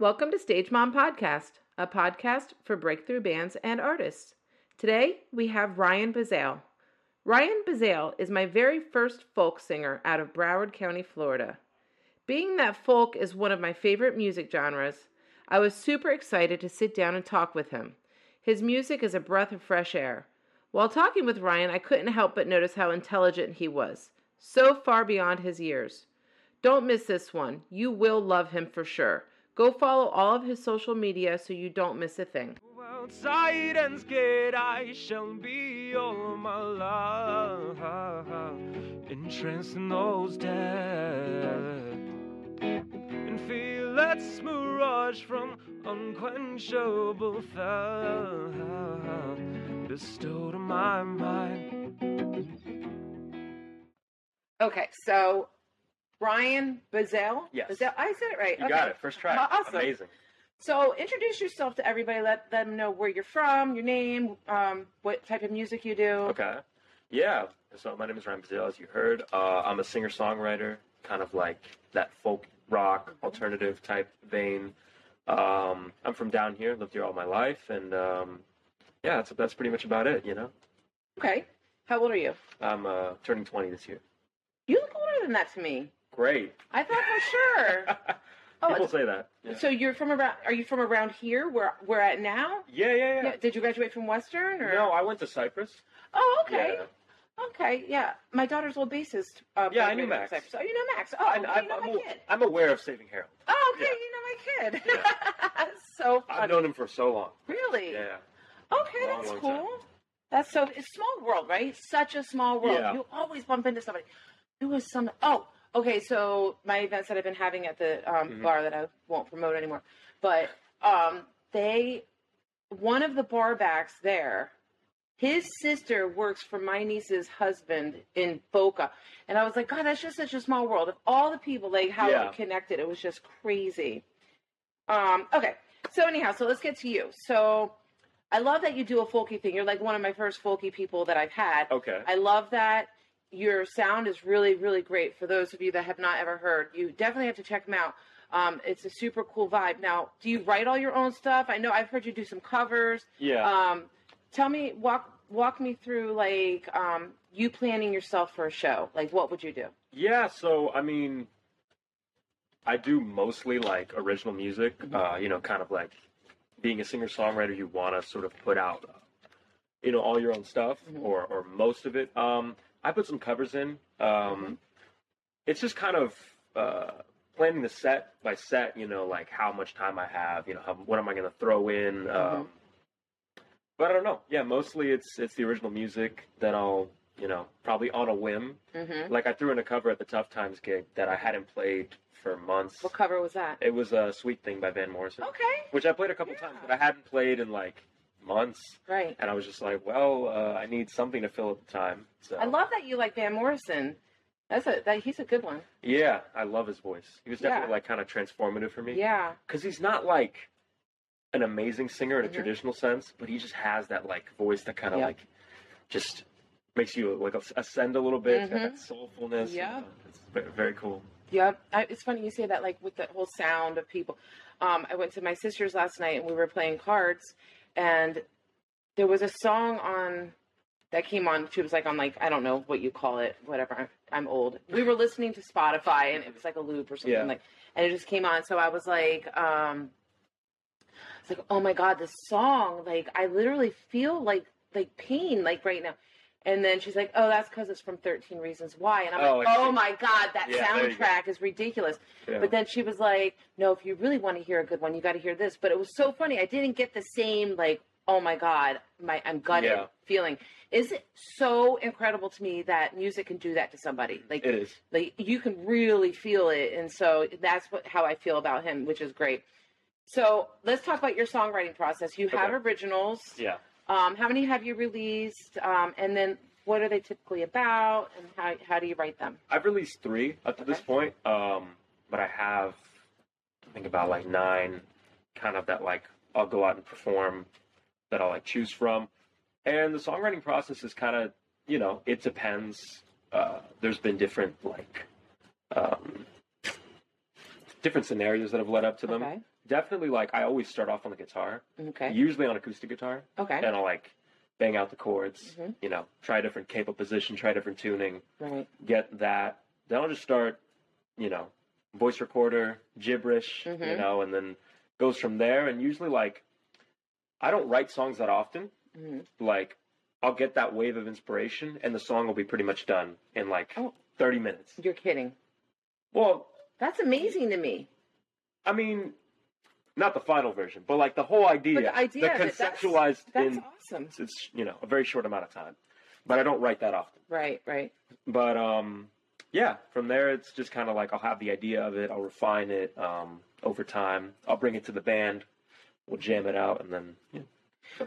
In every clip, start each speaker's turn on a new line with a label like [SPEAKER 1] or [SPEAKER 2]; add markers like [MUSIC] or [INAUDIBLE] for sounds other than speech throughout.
[SPEAKER 1] Welcome to Stage Mom Podcast, a podcast for breakthrough bands and artists. Today we have Ryan Bazail. Ryan Bazail is my very first folk singer out of Broward County, Florida. Being that folk is one of my favorite music genres, I was super excited to sit down and talk with him. His music is a breath of fresh air. While talking with Ryan, I couldn't help but notice how intelligent he was, so far beyond his years. Don't miss this one. You will love him for sure. Go follow all of his social media so you don't miss a thing.
[SPEAKER 2] Outside and scared, I shall be all my love. Entranced in those dead. And feel that mirage from unquenchable thirst bestowed on my mind.
[SPEAKER 1] Okay, so Ryan Bazail.
[SPEAKER 3] Yes.
[SPEAKER 1] Bazail? I said it right.
[SPEAKER 3] You
[SPEAKER 1] okay.
[SPEAKER 3] got it. First try.
[SPEAKER 1] Awesome.
[SPEAKER 3] Amazing.
[SPEAKER 1] So introduce yourself to everybody. Let them know where you're from, your name, um, what type of music you do.
[SPEAKER 3] Okay. Yeah. So my name is Ryan Bazail, as you heard. Uh, I'm a singer-songwriter, kind of like that folk rock alternative type vein. Um, I'm from down here, lived here all my life, and um, yeah, that's that's pretty much about it. You know,
[SPEAKER 1] Okay. How old are you?
[SPEAKER 3] I'm uh, turning 20 this year.
[SPEAKER 1] You look older than that to me.
[SPEAKER 3] Great.
[SPEAKER 1] I thought for sure. [LAUGHS] Oh,
[SPEAKER 3] People
[SPEAKER 1] it's-
[SPEAKER 3] say that. Yeah.
[SPEAKER 1] So you're from around? Are you from around here? Where we're at now?
[SPEAKER 3] yeah, yeah, yeah.
[SPEAKER 1] Did you graduate from Western or?
[SPEAKER 3] No, I went to Cypress.
[SPEAKER 1] Oh, okay.
[SPEAKER 3] Yeah.
[SPEAKER 1] Okay, yeah. My daughter's old bassist. Uh,
[SPEAKER 3] Yeah, I knew
[SPEAKER 1] graduated
[SPEAKER 3] Max.
[SPEAKER 1] Cypress. Oh, you know Max. Oh,
[SPEAKER 3] I,
[SPEAKER 1] okay,
[SPEAKER 3] I'm,
[SPEAKER 1] know
[SPEAKER 3] I'm,
[SPEAKER 1] my
[SPEAKER 3] a-
[SPEAKER 1] kid.
[SPEAKER 3] I'm aware of Saving Harold.
[SPEAKER 1] Oh, okay, you know my kid. [LAUGHS] so funny.
[SPEAKER 3] I've known him for so long.
[SPEAKER 1] Really?
[SPEAKER 3] Yeah.
[SPEAKER 1] Okay,
[SPEAKER 3] Long,
[SPEAKER 1] that's
[SPEAKER 3] long
[SPEAKER 1] cool. That's so. It's small world, right? Such a small world.
[SPEAKER 3] Yeah.
[SPEAKER 1] You always bump into somebody. There was some. Oh, okay. So my events that I've been having at the um,
[SPEAKER 3] Mhm.
[SPEAKER 1] bar that I won't promote anymore, but um, they, one of the bar backs there, his sister works for my niece's husband in Boca, and I was like, God, that's just such a small world. Of all the people, like how
[SPEAKER 3] Yeah.
[SPEAKER 1] connected, it was just crazy. Um, okay. So anyhow, so let's get to you. So I love that you do a folky thing. You're like one of my first folky people that I've had.
[SPEAKER 3] Okay.
[SPEAKER 1] I love that. Your sound is really, really great. For those of you that have not ever heard, you definitely have to check them out. Um, it's a super cool vibe. Now, do you write all your own stuff? I know I've heard you do some covers.
[SPEAKER 3] Yeah.
[SPEAKER 1] Um, tell me, walk walk me through like um, you planning yourself for a show. Like, what would you do?
[SPEAKER 3] Yeah, so I mean, I do mostly like original music. Uh, you know, kind of like being a singer songwriter, you want to sort of put out, uh, you know, all your own stuff
[SPEAKER 1] Mhm.
[SPEAKER 3] or or most of it. Um, I put some covers in. Um, It's just kind of uh, planning the set by set. You know, like how much time I have. You know, how, what am I going to throw in? Um, but I don't know. Yeah, mostly it's it's the original music. Then I'll you know probably on a whim
[SPEAKER 1] Mm-hmm.
[SPEAKER 3] like I threw in a cover at the Tough Times gig that I hadn't played for months.
[SPEAKER 1] What cover was that?
[SPEAKER 3] It was a Sweet Thing by Van Morrison,
[SPEAKER 1] Okay.
[SPEAKER 3] which I played a couple times, but I hadn't played in like months.
[SPEAKER 1] Right.
[SPEAKER 3] And I was just like, well, uh, I need something to fill up the time. So
[SPEAKER 1] I love that you like Van Morrison. That's a that he's a good one.
[SPEAKER 3] yeah, I love his voice. He was definitely
[SPEAKER 1] Yeah.
[SPEAKER 3] like kind of transformative for me.
[SPEAKER 1] Yeah.
[SPEAKER 3] because he's not like an amazing singer in a
[SPEAKER 1] Mhm.
[SPEAKER 3] traditional sense, but he just has that like voice that kind of
[SPEAKER 1] Yep.
[SPEAKER 3] like just makes you like ascend a little bit.
[SPEAKER 1] Mhm.
[SPEAKER 3] that soulfulness.
[SPEAKER 1] Yeah.
[SPEAKER 3] It's very, very cool.
[SPEAKER 1] Yeah, I, it's funny you say that, like with the whole sound of people. Um, I went to my sister's last night and we were playing cards, and there was a song on that came on. She was like on like I don't know what you call it, whatever. I'm, I'm old. We were listening to Spotify and it was like a loop or something
[SPEAKER 3] Yeah.
[SPEAKER 1] like, and it just came on. So I was like, um, it's like, oh my god, this song! Like I literally feel like like pain like right now. And then she's like, "Oh, that's because it's from Thirteen Reasons Why." And I'm
[SPEAKER 3] Oh,
[SPEAKER 1] like, "Oh
[SPEAKER 3] see.
[SPEAKER 1] my god, that
[SPEAKER 3] Yeah, go.
[SPEAKER 1] soundtrack is ridiculous."
[SPEAKER 3] Yeah.
[SPEAKER 1] But then she was like, "No, if you really want to hear a good one, you got to hear this." But it was so funny. I didn't get the same like, "Oh my god, my I'm gutted"
[SPEAKER 3] Yeah.
[SPEAKER 1] feeling. Is it so incredible to me that music can do that to somebody? Like,
[SPEAKER 3] it is.
[SPEAKER 1] like you can really feel it, and so that's what how I feel about him, which is great. So let's talk about your songwriting process. You have
[SPEAKER 3] Okay.
[SPEAKER 1] originals.
[SPEAKER 3] Yeah.
[SPEAKER 1] Um, how many have you released? Um, and then what are they typically about? And how how do you write them?
[SPEAKER 3] I've released three up to this point, um, but I have, I think about like nine, kind of that like I'll go out and perform, that I'll like choose from, and the songwriting process is kind of, you know, it depends. Uh, there's been different like, um, different scenarios that have led up to them.
[SPEAKER 1] Okay.
[SPEAKER 3] Definitely, like I always start off on the guitar,
[SPEAKER 1] Okay.
[SPEAKER 3] usually on acoustic guitar,
[SPEAKER 1] Okay.
[SPEAKER 3] and I'll like bang out the chords.
[SPEAKER 1] Mhm.
[SPEAKER 3] You know, try a different capo position, try different tuning,
[SPEAKER 1] Right.
[SPEAKER 3] get that. Then I'll just start, you know, voice recorder, gibberish, you
[SPEAKER 1] Mhm.
[SPEAKER 3] know, and then goes from there. And usually, like, I don't write songs that often.
[SPEAKER 1] Mhm.
[SPEAKER 3] Like, I'll get that wave of inspiration, and the song will be pretty much done in like
[SPEAKER 1] Oh.
[SPEAKER 3] 30 minutes.
[SPEAKER 1] You're kidding.
[SPEAKER 3] Well,
[SPEAKER 1] That's amazing to me.
[SPEAKER 3] I mean, not the final version, but like the whole idea,
[SPEAKER 1] But the idea of it, that's-
[SPEAKER 3] conceptualized
[SPEAKER 1] That's
[SPEAKER 3] in
[SPEAKER 1] awesome.
[SPEAKER 3] it's you know a very short amount of time. But I don't write that often.
[SPEAKER 1] Right. Right.
[SPEAKER 3] But um, yeah, from there it's just kind of like I'll have the idea of it, I'll refine it um, over time. I'll bring it to the band, we'll jam it out, and then yeah.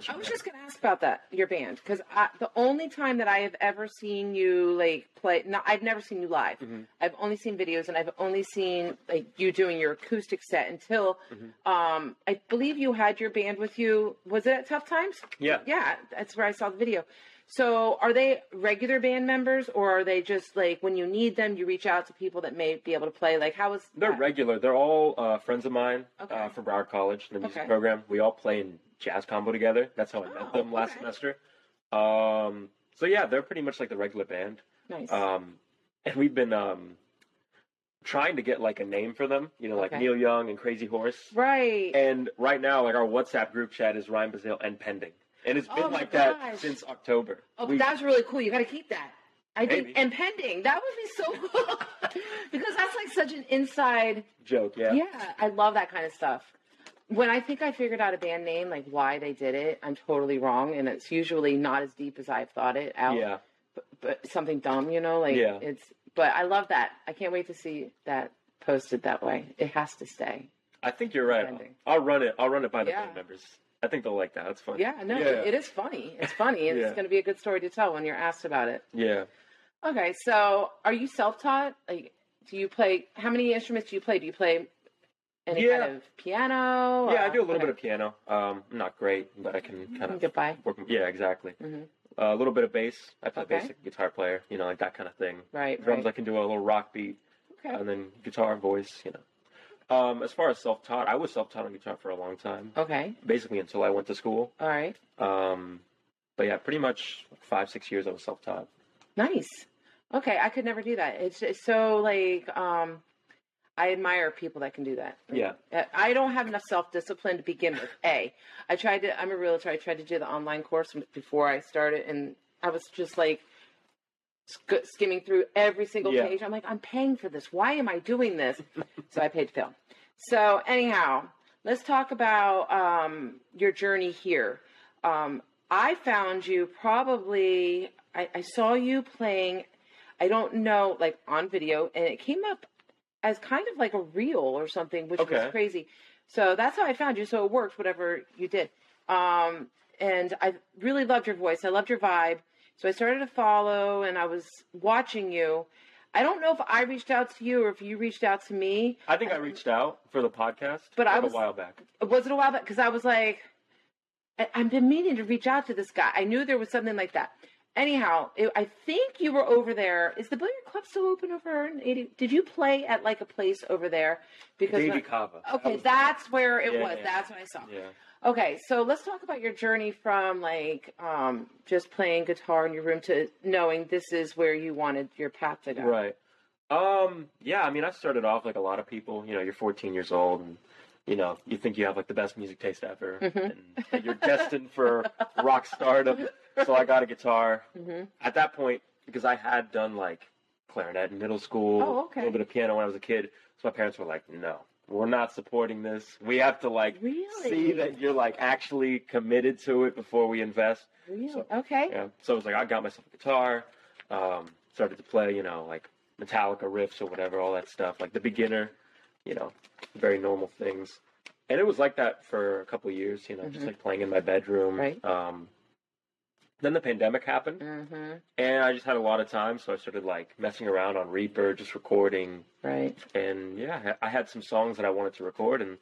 [SPEAKER 1] I was just going to ask about that, your band, because the only time that I have ever seen you like play, no, I've never seen you live.
[SPEAKER 3] Mhm.
[SPEAKER 1] I've only seen videos, and I've only seen like you doing your acoustic set until,
[SPEAKER 3] Mhm.
[SPEAKER 1] um, I believe you had your band with you. Was it at Tough Times?
[SPEAKER 3] yeah.
[SPEAKER 1] Yeah, that's where I saw the video. So, are they regular band members, or are they just like when you need them, you reach out to people that may be able to play? Like, how is
[SPEAKER 3] They're
[SPEAKER 1] that?
[SPEAKER 3] regular. They're all uh, friends of mine
[SPEAKER 1] Okay.
[SPEAKER 3] uh, from Broward College, the music
[SPEAKER 1] Okay.
[SPEAKER 3] program. We all play in jazz combo together. That's how I met
[SPEAKER 1] Oh,
[SPEAKER 3] them last
[SPEAKER 1] okay.
[SPEAKER 3] semester. Um, so yeah, they're pretty much like the regular band.
[SPEAKER 1] nice?
[SPEAKER 3] Um, and we've been um, trying to get like a name for them. You know, like
[SPEAKER 1] Okay.
[SPEAKER 3] Neil Young and Crazy Horse.
[SPEAKER 1] right.
[SPEAKER 3] And right now, like our WhatsApp group chat is Ryan Bazail and pending, and it's been
[SPEAKER 1] Oh
[SPEAKER 3] like that since October.
[SPEAKER 1] Oh,
[SPEAKER 3] We-
[SPEAKER 1] that's really cool. You got to keep that. I think, and pending. That would be so cool [LAUGHS] because that's like such an inside.
[SPEAKER 3] joke, yeah.
[SPEAKER 1] Yeah, I love that kind of stuff. When I think I figured out a band name, like why they did it, I'm totally wrong, and it's usually not as deep as I've thought it out.
[SPEAKER 3] Yeah.
[SPEAKER 1] But, but something dumb, you know, like
[SPEAKER 3] Yeah.
[SPEAKER 1] it's. But I love that. I can't wait to see that posted that way. It has to stay.
[SPEAKER 3] I think you're right.
[SPEAKER 1] Pending.
[SPEAKER 3] I'll run it. I'll run it by the
[SPEAKER 1] Yeah.
[SPEAKER 3] band members. I think they'll like that. That's fun.
[SPEAKER 1] Yeah, no,
[SPEAKER 3] Yeah.
[SPEAKER 1] It, it is funny. It's funny, and
[SPEAKER 3] Yeah.
[SPEAKER 1] it's going to be a good story to tell when you're asked about it.
[SPEAKER 3] Yeah.
[SPEAKER 1] Okay, so are you self-taught? Like, do you play? How many instruments do you play? Do you play any
[SPEAKER 3] Yeah.
[SPEAKER 1] kind of piano?
[SPEAKER 3] Yeah, I do a little
[SPEAKER 1] okay.
[SPEAKER 3] bit of piano. Um, not great, but I can kind of
[SPEAKER 1] get by.
[SPEAKER 3] work. Yeah, exactly.
[SPEAKER 1] Mhm.
[SPEAKER 3] Uh, a little bit of bass. I play
[SPEAKER 1] Okay.
[SPEAKER 3] basic guitar player. You know, like that kind of thing.
[SPEAKER 1] Right,
[SPEAKER 3] Drums,
[SPEAKER 1] right.
[SPEAKER 3] I can do a little rock beat,
[SPEAKER 1] Okay.
[SPEAKER 3] and then guitar, voice. You know. Um, as far as self-taught, I was self-taught on guitar for a long time,
[SPEAKER 1] Okay.
[SPEAKER 3] basically until I went to school.
[SPEAKER 1] All right.
[SPEAKER 3] Um, but yeah, pretty much five, six years I was self-taught.
[SPEAKER 1] Nice. Okay, I could never do that. It's, it's so like um I admire people that can do that.
[SPEAKER 3] Yeah.
[SPEAKER 1] Uh, I don't have enough self discipline to begin with. A, I tried to. I'm a realtor. I tried to do the online course before I started, and I was just like sk- skimming through every single
[SPEAKER 3] Yeah.
[SPEAKER 1] page. I'm like, I'm paying for this. Why am I doing this? [LAUGHS] so I paid to fail. So anyhow, let's talk about um, your journey here. Um, I found you probably. I, I saw you playing. I don't know, like on video, and it came up as kind of like a reel or something, which was
[SPEAKER 3] Okay.
[SPEAKER 1] crazy. So that's how I found you. So it worked, whatever you did. Um, and I really loved your voice. I loved your vibe. So I started to follow, and I was watching you. I don't know if I reached out to you or if you reached out to me.
[SPEAKER 3] I think I reached out for the podcast,
[SPEAKER 1] But I was-
[SPEAKER 3] a while back.
[SPEAKER 1] Was it a while back? Because I was like, I- I've been meaning to reach out to this guy. I knew there was something like that. Anyhow, it, I think you were over there. Is the billiard club still open over in 80? Did you play at like a place over there? Because
[SPEAKER 3] Davy
[SPEAKER 1] when-
[SPEAKER 3] Kava. That
[SPEAKER 1] okay,
[SPEAKER 3] was-
[SPEAKER 1] that's where it
[SPEAKER 3] Yeah,
[SPEAKER 1] was.
[SPEAKER 3] yeah.
[SPEAKER 1] That's what I saw.
[SPEAKER 3] Yeah.
[SPEAKER 1] Okay, so let's talk about your journey from like um, just playing guitar in your room to knowing this is where you wanted your path to go.
[SPEAKER 3] Right. Um, yeah, I mean, I started off like a lot of people. You know, you're 14 years old, and you know, you think you have like the best music taste ever,
[SPEAKER 1] Mhm.
[SPEAKER 3] and you're destined for rock stardom. So I got a guitar.
[SPEAKER 1] hmm
[SPEAKER 3] At that point, because I had done like clarinet in middle school,
[SPEAKER 1] Oh, okay.
[SPEAKER 3] a little bit of piano when I was a kid, so my parents were like, "No, we're not supporting this. We have to like
[SPEAKER 1] Really?
[SPEAKER 3] see that you're like actually committed to it before we invest."
[SPEAKER 1] Really?
[SPEAKER 3] So-
[SPEAKER 1] okay.
[SPEAKER 3] Yeah. So it was like I got myself a guitar, um, started to play, you know, like Metallica riffs or whatever, all that stuff, like the beginner, you know, very normal things. And it was like that for a couple of years, you know, just
[SPEAKER 1] Mhm.
[SPEAKER 3] like playing in my bedroom.
[SPEAKER 1] Right.
[SPEAKER 3] Um, then the pandemic happened,
[SPEAKER 1] hmm
[SPEAKER 3] and I just had a lot of time, so I started like messing around on Reaper, just recording.
[SPEAKER 1] Right.
[SPEAKER 3] And yeah, I had some songs that I wanted to record, and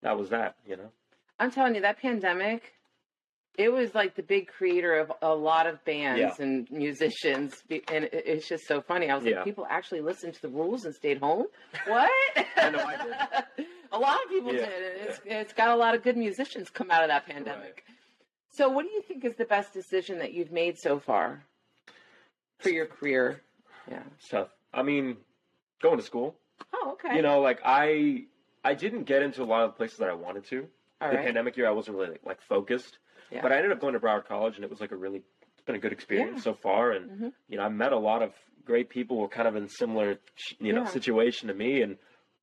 [SPEAKER 3] that was that, you know.
[SPEAKER 1] I'm telling you, that pandemic, it was like the big creator of a lot of bands
[SPEAKER 3] Yeah.
[SPEAKER 1] and musicians, and it's just so funny. I was
[SPEAKER 3] Yeah.
[SPEAKER 1] like, people actually listened to the rules and stayed home. What?
[SPEAKER 3] I know I
[SPEAKER 1] did. [LAUGHS] a lot of people
[SPEAKER 3] Yeah.
[SPEAKER 1] did. It's, it's got a lot of good musicians come out of that pandemic. So, what do you think is the best decision that you've made so far for your career? Yeah.
[SPEAKER 3] It's tough. I mean, going to school.
[SPEAKER 1] Oh, okay.
[SPEAKER 3] You know, like I I didn't get into a lot of the places that I wanted to.
[SPEAKER 1] All
[SPEAKER 3] the
[SPEAKER 1] right.
[SPEAKER 3] pandemic year, I wasn't really like, focused.
[SPEAKER 1] Yeah.
[SPEAKER 3] But I ended up going to Broward College, and it was like a really it's been a good experience
[SPEAKER 1] Yeah.
[SPEAKER 3] so far. And
[SPEAKER 1] Mhm.
[SPEAKER 3] you know, I met a lot of great people who were kind of in similar you know
[SPEAKER 1] Yeah.
[SPEAKER 3] situation to me, and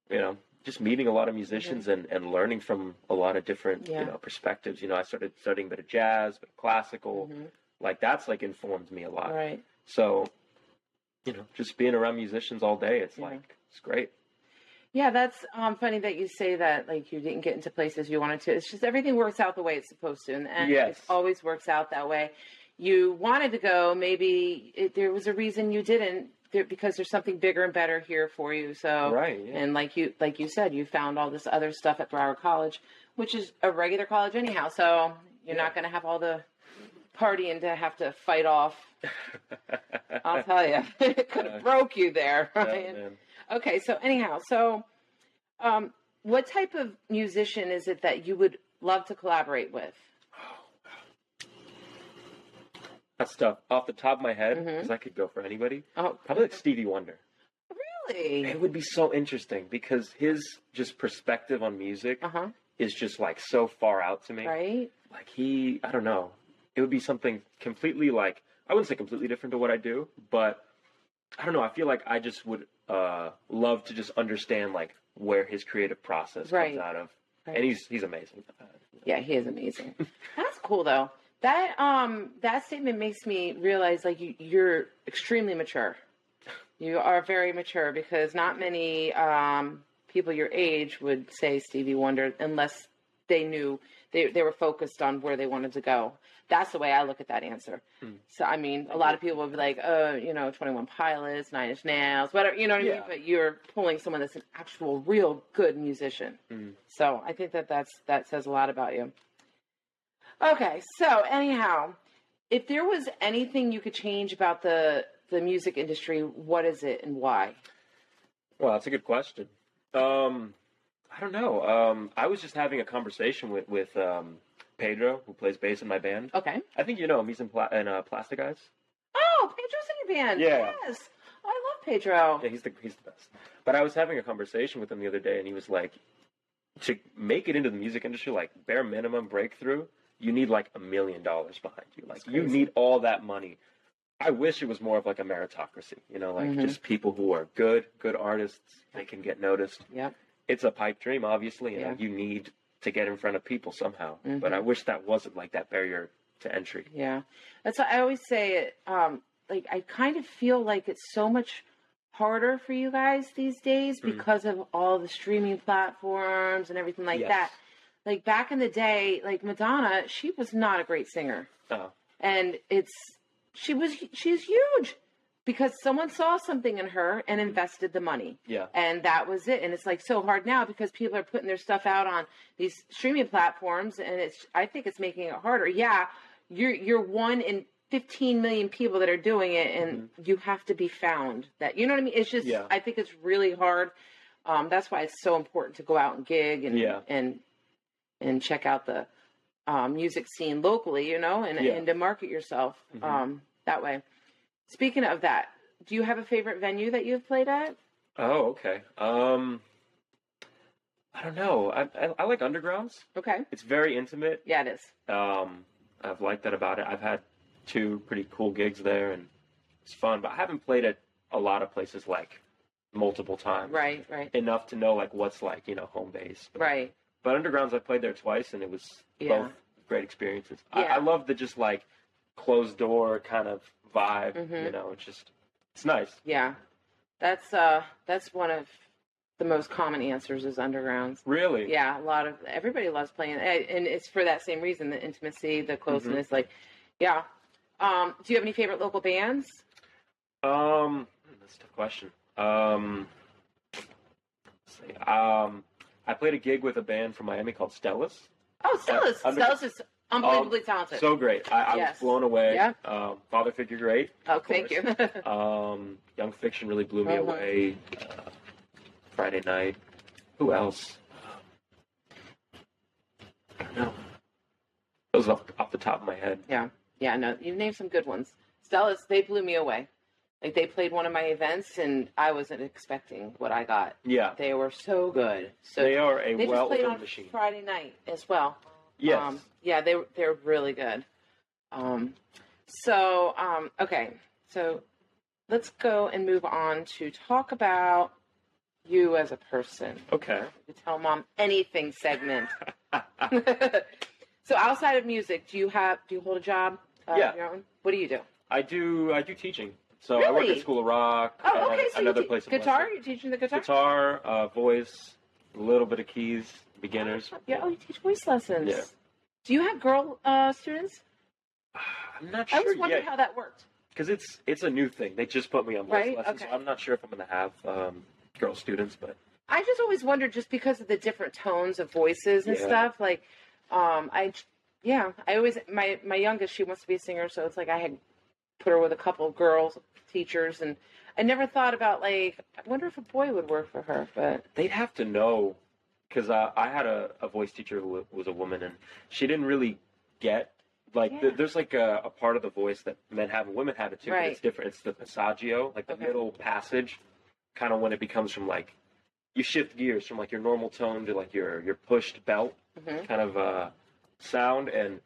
[SPEAKER 3] you know. Just meeting a lot of musicians and, and learning from a lot of different you know perspectives. You know, I started studying a bit of jazz, but classical.
[SPEAKER 1] Mhm.
[SPEAKER 3] Like that's like informed me a lot.
[SPEAKER 1] Right.
[SPEAKER 3] So, you know, just being around musicians all day, it's like it's great.
[SPEAKER 1] Yeah, that's um, funny that you say that. Like you didn't get into places you wanted to. It's just everything works out the way it's supposed to, and, and
[SPEAKER 3] Yes.
[SPEAKER 1] it always works out that way. You wanted to go, maybe it, there was a reason you didn't, there, because there's something bigger and better here for you. So,
[SPEAKER 3] Right, yeah.
[SPEAKER 1] and like you, like you said, you found all this other stuff at Broward College, which is a regular college anyhow. So you're not going to have all the partying to have to fight off. [LAUGHS] I'll tell you, [LAUGHS] it could have broke you there,
[SPEAKER 3] Yeah, man.
[SPEAKER 1] Okay, so anyhow, so um, what type of musician is it that you would love to collaborate with?
[SPEAKER 3] That's tough. Off the top of my head, because I could go for anybody,
[SPEAKER 1] Oh,
[SPEAKER 3] probably like Stevie Wonder.
[SPEAKER 1] really?
[SPEAKER 3] It would be so interesting because his just perspective on music
[SPEAKER 1] Uh huh.
[SPEAKER 3] is just like so far out to me.
[SPEAKER 1] Right.
[SPEAKER 3] Like he, I don't know. It would be something completely like I wouldn't say completely different to what I do, but I don't know. I feel like I just would uh, love to just understand like where his creative process
[SPEAKER 1] Right.
[SPEAKER 3] comes out of,
[SPEAKER 1] Right.
[SPEAKER 3] and he's he's amazing.
[SPEAKER 1] Yeah, he is amazing. [LAUGHS] That's cool though. That um that statement makes me realize like you you're extremely mature. You are very mature because not many um people your age would say Stevie Wonder unless they knew they they were focused on where they wanted to go. That's the way I look at that answer.
[SPEAKER 3] Hmm.
[SPEAKER 1] So I mean, a lot of people would be like, "Oh, you know, Twenty One Pilots, Nine Inch Nails, whatever." You know what I mean? But you're pulling someone that's an actual, real good musician.
[SPEAKER 3] Mm.
[SPEAKER 1] So I think that that's that says a lot about you. Okay, so anyhow, if there was anything you could change about the the music industry, what is it and why?
[SPEAKER 3] Well, that's a good question. Um, I don't know. Um, I was just having a conversation with with um, Pedro, who plays bass in my band.
[SPEAKER 1] Okay.
[SPEAKER 3] I think you know him. He's in, pla- in uh, Plastic Eyes.
[SPEAKER 1] Oh, Pedro's in your band.
[SPEAKER 3] Yeah.
[SPEAKER 1] Yes. I love Pedro.
[SPEAKER 3] Yeah, he's the he's the best. But I was having a conversation with him the other day, and he was like, to make it into the music industry, like bare minimum breakthrough, you need like a million dollars behind you. Like you need all that money. I wish it was more of like a meritocracy, you know, like
[SPEAKER 1] Mhm.
[SPEAKER 3] just people who are good, good artists, they can get noticed.
[SPEAKER 1] Yep.
[SPEAKER 3] It's a pipe dream, obviously, and
[SPEAKER 1] Yeah.
[SPEAKER 3] you need to get in front of people somehow.
[SPEAKER 1] Mhm.
[SPEAKER 3] But I wish that wasn't like that barrier to entry.
[SPEAKER 1] Yeah. That's why I always say it. Um, like I kind of feel like it's so much harder for you guys these days
[SPEAKER 3] Mhm.
[SPEAKER 1] because of all the streaming platforms and everything like
[SPEAKER 3] Yes.
[SPEAKER 1] that. Like back in the day, like Madonna, she was not a great singer.
[SPEAKER 3] Oh,
[SPEAKER 1] and it's she was she's huge because someone saw something in her and invested the money
[SPEAKER 3] yeah.
[SPEAKER 1] and that was it and it's like so hard now because people are putting their stuff out on these streaming platforms and it's i think it's making it harder yeah you're you're one in 15 million people that are doing it and you have to be found that you know what i mean it's just
[SPEAKER 3] Yeah.
[SPEAKER 1] i think it's really hard um, that's why it's so important to go out and gig and
[SPEAKER 3] Yeah.
[SPEAKER 1] and and check out the um, music scene locally, you know, and,
[SPEAKER 3] Yeah.
[SPEAKER 1] and to market yourself
[SPEAKER 3] Mhm.
[SPEAKER 1] um, that way. Speaking of that, do you have a favorite venue that you've played at?
[SPEAKER 3] Oh, okay. Um, I don't know. I, I I like undergrounds.
[SPEAKER 1] Okay.
[SPEAKER 3] It's very intimate.
[SPEAKER 1] Yeah, it is.
[SPEAKER 3] Um, I've liked that about it. I've had two pretty cool gigs there, and it's fun. But I haven't played at a lot of places like multiple times.
[SPEAKER 1] Right, right,
[SPEAKER 3] Enough to know like what's like you know home base. But,
[SPEAKER 1] right.
[SPEAKER 3] But undergrounds, I played there twice, and it was
[SPEAKER 1] Yeah.
[SPEAKER 3] both great experiences.
[SPEAKER 1] Yeah.
[SPEAKER 3] I, I love the just like closed door kind of vibe.
[SPEAKER 1] Mhm.
[SPEAKER 3] You know, it's just it's nice.
[SPEAKER 1] Yeah, that's uh, that's one of the most common answers is undergrounds.
[SPEAKER 3] Really.
[SPEAKER 1] Yeah, a lot of everybody loves playing, and and it's for that same reason: the intimacy, the closeness. Like, yeah. Um, do you have any favorite local bands?
[SPEAKER 3] Um, that's a tough question. Um, let's see. Um, I played a gig with a band from Miami called Stellas.
[SPEAKER 1] Oh, Stella's.
[SPEAKER 3] under-
[SPEAKER 1] Stella's is unbelievably talented.
[SPEAKER 3] So great. I, I
[SPEAKER 1] Yes.
[SPEAKER 3] was blown away.
[SPEAKER 1] Yeah.
[SPEAKER 3] Um, father figure great.
[SPEAKER 1] oh, thank you. [LAUGHS]
[SPEAKER 3] Um, Young Fiction really blew me
[SPEAKER 1] Mhm.
[SPEAKER 3] away. Uh, Friday night. Who else? I don't know. Those off, off the top of my head.
[SPEAKER 1] yeah, yeah. No, you named some good ones. Stella's, they blew me away. Like they played one of my events, and I wasn't expecting what I got.
[SPEAKER 3] Yeah.
[SPEAKER 1] They were so good. So
[SPEAKER 3] they are a
[SPEAKER 1] they just
[SPEAKER 3] well
[SPEAKER 1] played on
[SPEAKER 3] machine.
[SPEAKER 1] Friday night as well.
[SPEAKER 3] Yes.
[SPEAKER 1] Um, yeah, they they're really good. Um, so um, okay, so let's go and move on to talk about you as a person.
[SPEAKER 3] okay.
[SPEAKER 1] The Tell Mom Anything segment. [LAUGHS] [LAUGHS] so outside of music, do you have do you hold a job? Uh,
[SPEAKER 3] Yeah.
[SPEAKER 1] Your own? What do you do?
[SPEAKER 3] I do. I do teaching. So I work
[SPEAKER 1] Really?
[SPEAKER 3] at School of Rock.
[SPEAKER 1] Oh,
[SPEAKER 3] and
[SPEAKER 1] okay. So
[SPEAKER 3] another
[SPEAKER 1] you te-
[SPEAKER 3] place.
[SPEAKER 1] guitar? You're teaching the guitar?
[SPEAKER 3] Guitar, uh, voice, a little bit of keys, beginners.
[SPEAKER 1] Yeah. Oh, you teach voice lessons.
[SPEAKER 3] Yeah.
[SPEAKER 1] Do you have girl uh, students? [SIGHS]
[SPEAKER 3] I'm not sure.
[SPEAKER 1] I was wondering
[SPEAKER 3] yet
[SPEAKER 1] how that worked.
[SPEAKER 3] because it's it's a new thing. They just put me on voice
[SPEAKER 1] Right,
[SPEAKER 3] lessons.
[SPEAKER 1] okay.
[SPEAKER 3] So I'm not sure if I'm going to have um, girl students, but
[SPEAKER 1] I just always wondered, just because of the different tones of voices and
[SPEAKER 3] Yeah.
[SPEAKER 1] stuff. Like, um, I, yeah, I always my my youngest she wants to be a singer, so it's like I had put her with a couple of girls teachers, and I never thought about like I wonder if a boy would work for her, but
[SPEAKER 3] they'd have to know because uh, I had a, a voice teacher who was a woman, and she didn't really get like
[SPEAKER 1] Yeah.
[SPEAKER 3] th- there's like a, a part of the voice that men have and women have it too.
[SPEAKER 1] Right.
[SPEAKER 3] But it's different. It's the passaggio, like the
[SPEAKER 1] Okay.
[SPEAKER 3] middle passage, kind of when it becomes from like you shift gears from like your normal tone to like your your pushed belt
[SPEAKER 1] mhm,
[SPEAKER 3] kind of uh, sound, and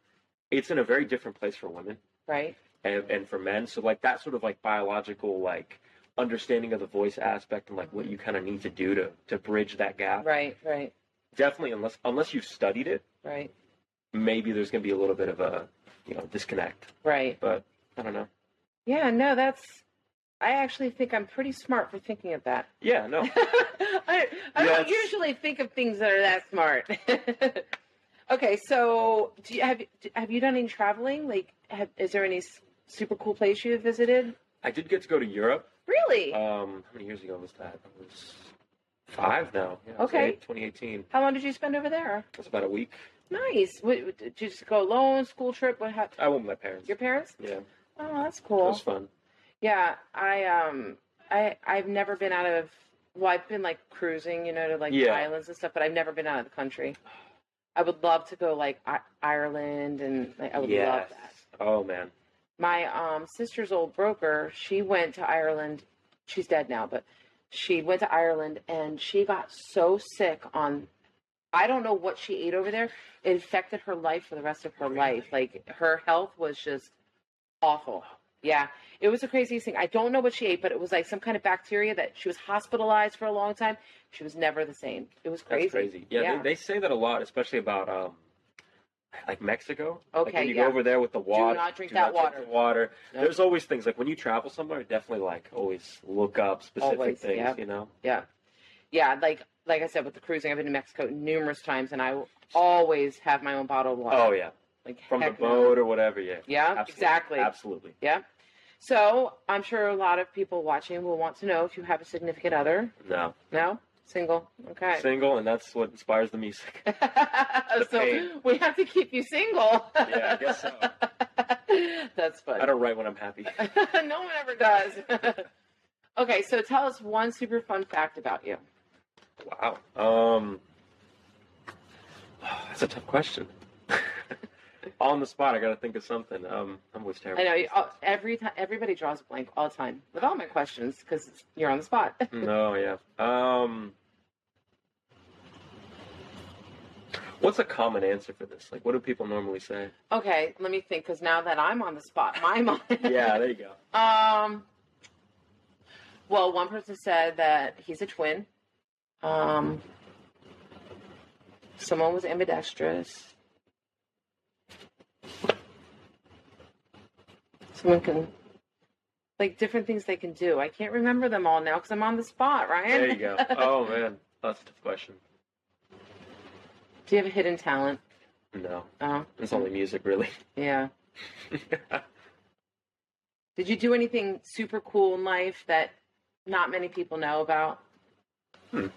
[SPEAKER 3] it's in a very different place for women
[SPEAKER 1] right,
[SPEAKER 3] and, and for men. So like that sort of like biological like understanding of the voice aspect and like what you kind of need to do to to bridge that gap.
[SPEAKER 1] right, right,
[SPEAKER 3] Definitely, unless unless you've studied it,
[SPEAKER 1] right,
[SPEAKER 3] maybe there's going to be a little bit of a you know disconnect.
[SPEAKER 1] right.
[SPEAKER 3] But I don't know.
[SPEAKER 1] Yeah, no, that's. I actually think I'm pretty smart for thinking of that.
[SPEAKER 3] Yeah, no. [LAUGHS]
[SPEAKER 1] I, I
[SPEAKER 3] Yeah,
[SPEAKER 1] don't usually think of things that are that smart. [LAUGHS] okay, so do you, have you- have you done any traveling? Like, have, is there any super cool place you have visited?
[SPEAKER 3] I did get to go to Europe.
[SPEAKER 1] Really?
[SPEAKER 3] Um, how many years ago was that? It was five now. Yeah,
[SPEAKER 1] Okay.
[SPEAKER 3] eight, 2018.
[SPEAKER 1] How long did you spend over there?
[SPEAKER 3] It was about a week.
[SPEAKER 1] Nice. What, did you just go alone? School trip? What? How,
[SPEAKER 3] I went with my parents.
[SPEAKER 1] your parents?
[SPEAKER 3] Yeah,
[SPEAKER 1] Oh, that's cool.
[SPEAKER 3] was fun.
[SPEAKER 1] Yeah, I um, I I've never been out of. Well, I've been like cruising, you know, to like
[SPEAKER 3] Yeah.
[SPEAKER 1] islands and stuff, but I've never been out of the country. I would love to go like I- Ireland, and like, I would love that.
[SPEAKER 3] Oh man.
[SPEAKER 1] My um sister's old broker, she went to Ireland. She's dead now, but she went to Ireland and she got so sick on. I don't know what she ate over there. It affected her life for the rest of her life. Like her health was just awful. Yeah, it was the craziest thing. I don't know what she ate, but it was like some kind of bacteria that she was hospitalized for a long time. She was never the same. It was crazy.
[SPEAKER 3] That's crazy. Yeah,
[SPEAKER 1] Yeah.
[SPEAKER 3] They, they say that a lot, especially about um, like Mexico. like
[SPEAKER 1] Okay,
[SPEAKER 3] when you
[SPEAKER 1] yeah.
[SPEAKER 3] go over there with the water,
[SPEAKER 1] not drink
[SPEAKER 3] do
[SPEAKER 1] that
[SPEAKER 3] not
[SPEAKER 1] water.
[SPEAKER 3] the water. There's always things like when you travel somewhere, definitely like always look up specific
[SPEAKER 1] Always,
[SPEAKER 3] things.
[SPEAKER 1] yeah.
[SPEAKER 3] You know.
[SPEAKER 1] Yeah, yeah. Like like I said with the cruising, I've been to Mexico numerous times, and I always have my own bottle of water.
[SPEAKER 3] Oh yeah,
[SPEAKER 1] like
[SPEAKER 3] from the
[SPEAKER 1] heck no.
[SPEAKER 3] boat or whatever. Yeah.
[SPEAKER 1] Yeah,
[SPEAKER 3] Absolutely.
[SPEAKER 1] exactly.
[SPEAKER 3] Absolutely.
[SPEAKER 1] Yeah. So I'm sure a lot of people watching will want to know if you have a significant other.
[SPEAKER 3] No,
[SPEAKER 1] No, single. Okay.
[SPEAKER 3] single, and that's what inspires the music. [LAUGHS]
[SPEAKER 1] so
[SPEAKER 3] pain.
[SPEAKER 1] we have to keep you single.
[SPEAKER 3] Yeah, I guess so. [LAUGHS]
[SPEAKER 1] That's funny.
[SPEAKER 3] I don't write when I'm happy. [LAUGHS]
[SPEAKER 1] no one ever does. okay, so tell us one super fun fact about you.
[SPEAKER 3] Wow. Um, [SIGHS] that's a tough question. On the spot, I got to think of something. Um, I'm always terrible.
[SPEAKER 1] I know you, every time everybody draws a blank all the time with all my questions because you're on the spot. [LAUGHS]
[SPEAKER 3] No, yeah. Um, what's a common answer for this? Like, what do people normally say?
[SPEAKER 1] okay, let me think because now that I'm on the spot, my [LAUGHS] mind.
[SPEAKER 3] Yeah, there you go.
[SPEAKER 1] Um. Well, one person said that he's a twin. Um. Someone was ambidextrous. Someone can, like, different things they can do. I can't remember them all now because I'm on the spot, Ryan.
[SPEAKER 3] There you go. [LAUGHS] Oh man, that's a tough question.
[SPEAKER 1] do you have a hidden talent?
[SPEAKER 3] No,
[SPEAKER 1] Oh,
[SPEAKER 3] it's only music, really.
[SPEAKER 1] yeah. [LAUGHS] Did you do anything super cool in life that not many people know about? Hmm.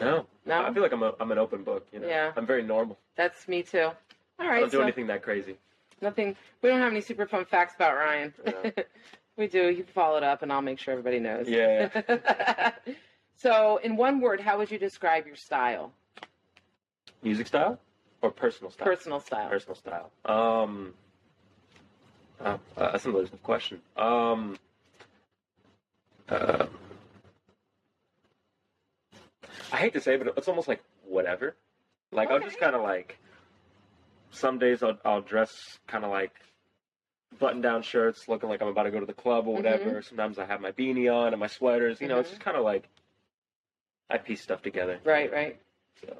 [SPEAKER 3] no,
[SPEAKER 1] No?
[SPEAKER 3] I feel like I'm a, I'm an open book. You know,
[SPEAKER 1] Yeah.
[SPEAKER 3] I'm very normal.
[SPEAKER 1] That's me too. All
[SPEAKER 3] I
[SPEAKER 1] right.
[SPEAKER 3] don't do
[SPEAKER 1] so
[SPEAKER 3] anything that crazy.
[SPEAKER 1] Nothing. We don't have any super fun facts about Ryan.
[SPEAKER 3] Yeah. [LAUGHS]
[SPEAKER 1] we do. You can follow it up, and I'll make sure everybody knows.
[SPEAKER 3] Yeah. [LAUGHS]
[SPEAKER 1] so, in one word, how would you describe your style?
[SPEAKER 3] Music style or personal style?
[SPEAKER 1] Personal style.
[SPEAKER 3] Personal style. Um, uh, uh, that's another question. Um, uh, I hate to say, it, but it's almost like whatever. Like I'll just kind of like. Some days I'll, I'll dress kind of like button-down shirts, looking like I'm about to go to the club or whatever. Sometimes I have my beanie on and my sweaters. You know, it's
[SPEAKER 1] Mhm.
[SPEAKER 3] just kind of like I piece stuff together.
[SPEAKER 1] Right. Right.
[SPEAKER 3] So.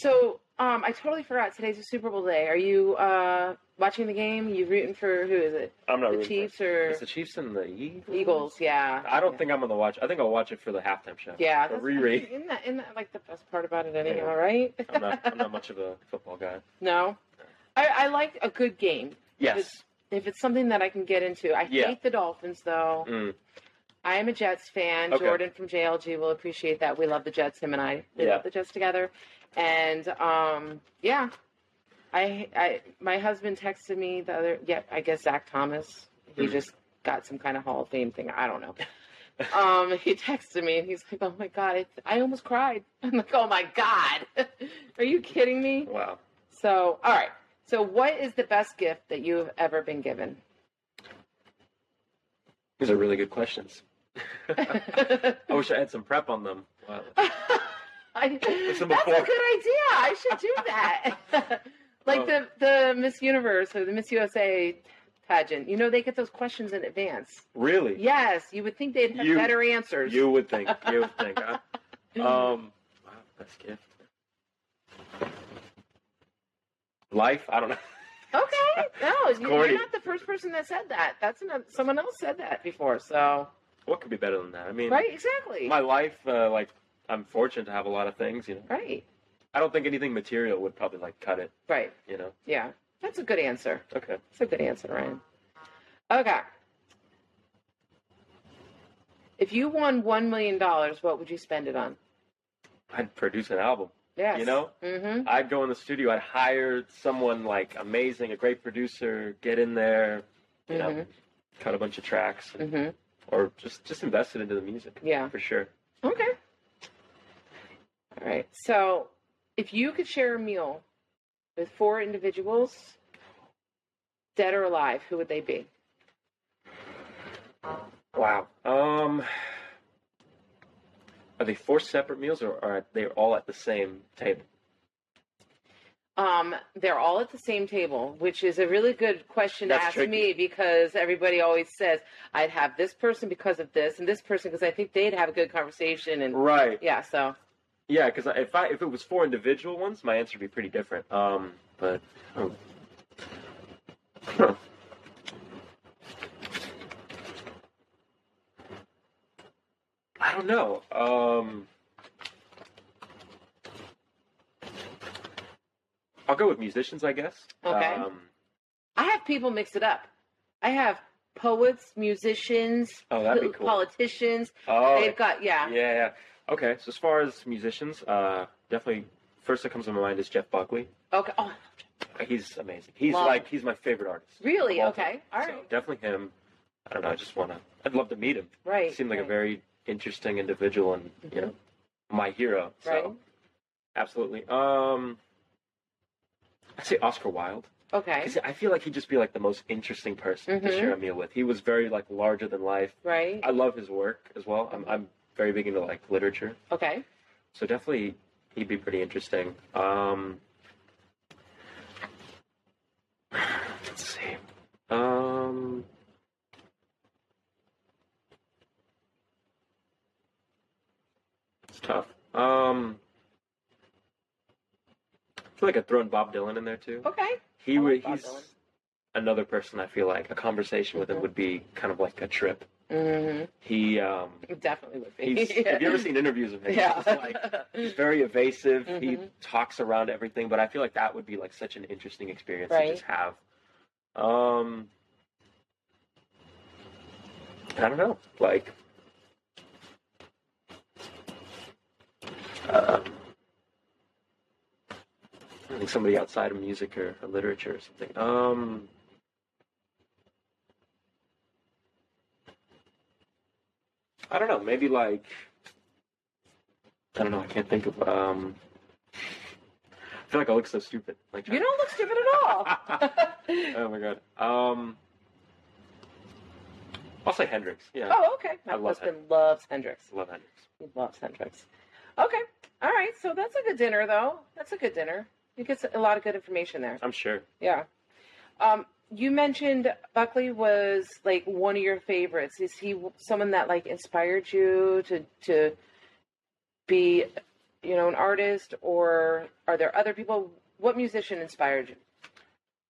[SPEAKER 1] So, um, I totally forgot. Today's a Super Bowl day. Are you uh, watching the game? You rooting for who is it?
[SPEAKER 3] I'm not
[SPEAKER 1] The Chiefs or
[SPEAKER 3] It's the Chiefs and the Eagles.
[SPEAKER 1] Eagles? Yeah.
[SPEAKER 3] I don't
[SPEAKER 1] yeah.
[SPEAKER 3] think I'm gonna watch. I think I'll watch it for the halftime show.
[SPEAKER 1] Yeah,
[SPEAKER 3] The re-rate.
[SPEAKER 1] Isn't that, isn't that like the best part about it anyway?
[SPEAKER 3] Yeah.
[SPEAKER 1] right?
[SPEAKER 3] I'm not. I'm not much of a football guy.
[SPEAKER 1] no, I, I like a good game.
[SPEAKER 3] Yes.
[SPEAKER 1] If it's something that I can get into, I
[SPEAKER 3] Yeah.
[SPEAKER 1] hate the Dolphins though.
[SPEAKER 3] Mm.
[SPEAKER 1] I am a Jets fan.
[SPEAKER 3] Okay.
[SPEAKER 1] Jordan from JLG will appreciate that. We love the Jets. Him and I, we
[SPEAKER 3] Yeah.
[SPEAKER 1] love the Jets together. And um, yeah, I, I, my husband texted me the other. Yeah, I guess Zach Thomas. He
[SPEAKER 3] Mhm.
[SPEAKER 1] just got some kind of Hall of Fame thing. I don't know. [LAUGHS] um, he texted me and he's like, "Oh my god, I, I almost cried." [LAUGHS] I'm like, "Oh my god, [LAUGHS] are you kidding me?"
[SPEAKER 3] Wow.
[SPEAKER 1] So, all right. So, what is the best gift that you have ever been given?
[SPEAKER 3] These are really good questions. I wish I had some prep on them. Wow.
[SPEAKER 1] I, that's a good idea. I should do that. [LAUGHS] like the the Miss Universe or the Miss USA pageant. You know, they get those questions in advance.
[SPEAKER 3] Really?
[SPEAKER 1] Yes, you would think they'd have
[SPEAKER 3] You-
[SPEAKER 1] better answers.
[SPEAKER 3] You would think. You would think. Huh? [LAUGHS] Um. Wow. Best gift. Life. I don't know. [LAUGHS]
[SPEAKER 1] okay, no, you're not the first person that said that. That's another, someone else said that before. So,
[SPEAKER 3] What could be better than that? I mean,
[SPEAKER 1] right, exactly,
[SPEAKER 3] my life. Uh, like, I'm fortunate to have a lot of things. You know,
[SPEAKER 1] right,
[SPEAKER 3] I don't think anything material would probably like cut it.
[SPEAKER 1] right.
[SPEAKER 3] You know.
[SPEAKER 1] Yeah, that's a good answer.
[SPEAKER 3] Okay.
[SPEAKER 1] That's a good answer, Ryan. Okay. If you won one million dollars, what would you spend it on?
[SPEAKER 3] I'd produce an album.
[SPEAKER 1] Yes.
[SPEAKER 3] You know?
[SPEAKER 1] Mm-hmm.
[SPEAKER 3] I'd go in the studio. I'd hire someone like amazing, a great producer, get in there, you know,
[SPEAKER 1] Mhm.
[SPEAKER 3] cut a bunch of tracks, and,
[SPEAKER 1] Mm-hmm.
[SPEAKER 3] or just just invest it into the music.
[SPEAKER 1] Yeah.
[SPEAKER 3] for sure.
[SPEAKER 1] Okay. All right. So, if you could share a meal with four individuals, dead or alive, who would they be?
[SPEAKER 3] Wow. Um, are they four separate meals, or are they all at the same table?
[SPEAKER 1] Um, they're all at the same table, which is a really good question to ask
[SPEAKER 3] tricky.
[SPEAKER 1] me because everybody always says I'd have this person because of this and this person because I think they'd have a good conversation and
[SPEAKER 3] Right.
[SPEAKER 1] yeah. So
[SPEAKER 3] Yeah, because if I if it was four individual ones, my answer would be pretty different. Um, but. oh. Huh. I don't know. Um, I'll go with musicians, I guess.
[SPEAKER 1] Okay.
[SPEAKER 3] Um,
[SPEAKER 1] I have people mix it up. I have poets, musicians,
[SPEAKER 3] Oh, that'd be cool.
[SPEAKER 1] politicians.
[SPEAKER 3] oh,
[SPEAKER 1] They've got yeah.
[SPEAKER 3] yeah, yeah. Okay, so as far as musicians, uh, definitely first that comes to my mind is Jeff Buckley.
[SPEAKER 1] Okay. Oh,
[SPEAKER 3] He's amazing. He's
[SPEAKER 1] Love
[SPEAKER 3] like he's my favorite artist.
[SPEAKER 1] really?
[SPEAKER 3] all
[SPEAKER 1] Okay.
[SPEAKER 3] time.
[SPEAKER 1] All
[SPEAKER 3] So definitely him. I don't know. I just wanna. I'd love to meet him.
[SPEAKER 1] Right.
[SPEAKER 3] He seemed like a very interesting individual and you know my hero. So
[SPEAKER 1] Right.
[SPEAKER 3] absolutely. Um, I'd say Oscar Wilde.
[SPEAKER 1] Okay.
[SPEAKER 3] I feel like he'd just be like the most interesting person to
[SPEAKER 1] Mhm.
[SPEAKER 3] share a meal with. He was very like larger than life.
[SPEAKER 1] Right.
[SPEAKER 3] I love his work as well. I'm, I'm very big into like literature,
[SPEAKER 1] Okay.
[SPEAKER 3] so definitely he'd be pretty interesting. Um, [SIGHS] let's see. Um, it's tough. Um, I feel like I'd throw in Bob Dylan in there too.
[SPEAKER 1] Okay.
[SPEAKER 3] He
[SPEAKER 1] I like
[SPEAKER 3] would.
[SPEAKER 1] Bob
[SPEAKER 3] He's
[SPEAKER 1] Dylan.
[SPEAKER 3] another person. I feel like a conversation with him
[SPEAKER 1] Mhm.
[SPEAKER 3] would be kind of like a trip.
[SPEAKER 1] Mm-hmm.
[SPEAKER 3] He um,
[SPEAKER 1] It definitely would be.
[SPEAKER 3] Have you ever seen interviews of him?
[SPEAKER 1] Yeah.
[SPEAKER 3] He's, like, he's very evasive. He
[SPEAKER 1] Mhm.
[SPEAKER 3] talks around everything, but I feel like that would be like such an interesting experience
[SPEAKER 1] Right.
[SPEAKER 3] to just have. Um, I don't know, like. Like somebody outside of music or, or literature or something. Um, I don't know. Maybe like I don't know. I can't think of. Um, I feel like I look so stupid. Like
[SPEAKER 1] You don't look stupid at all. [LAUGHS]
[SPEAKER 3] oh my god. Um, I'll say Hendrix. Yeah,
[SPEAKER 1] oh, okay. My
[SPEAKER 3] I love
[SPEAKER 1] husband loves Hendrix.
[SPEAKER 3] love Hendrix.
[SPEAKER 1] He loves Hendrix. Okay. All right. So that's a good dinner, though. That's a good dinner. You get a lot of good information there.
[SPEAKER 3] I'm sure.
[SPEAKER 1] Yeah. Um, you mentioned Buckley was like one of your favorites. Is he someone that like inspired you to to be, you know, an artist, or are there other people? What musician inspired you?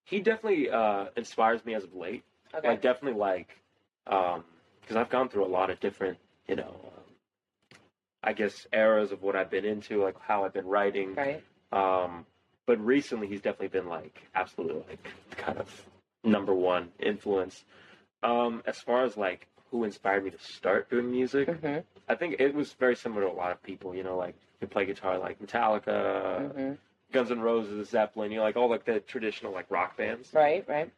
[SPEAKER 3] He definitely uh, inspires me as of late.
[SPEAKER 1] Okay.
[SPEAKER 3] Like definitely like, because I've gone through a lot of different, you know, um, I guess eras of what I've been into, like how I've been writing.
[SPEAKER 1] right.
[SPEAKER 3] Um, but recently, he's definitely been like absolutely like kind of number one influence. Um, as far as like who inspired me to start doing music,
[SPEAKER 1] hmm
[SPEAKER 3] I think it was very similar to a lot of people. You know, like who play guitar, like Metallica,
[SPEAKER 1] hmm
[SPEAKER 3] Guns N' Roses, Zeppelin. You know, like all like the traditional like rock bands.
[SPEAKER 1] Right. Right.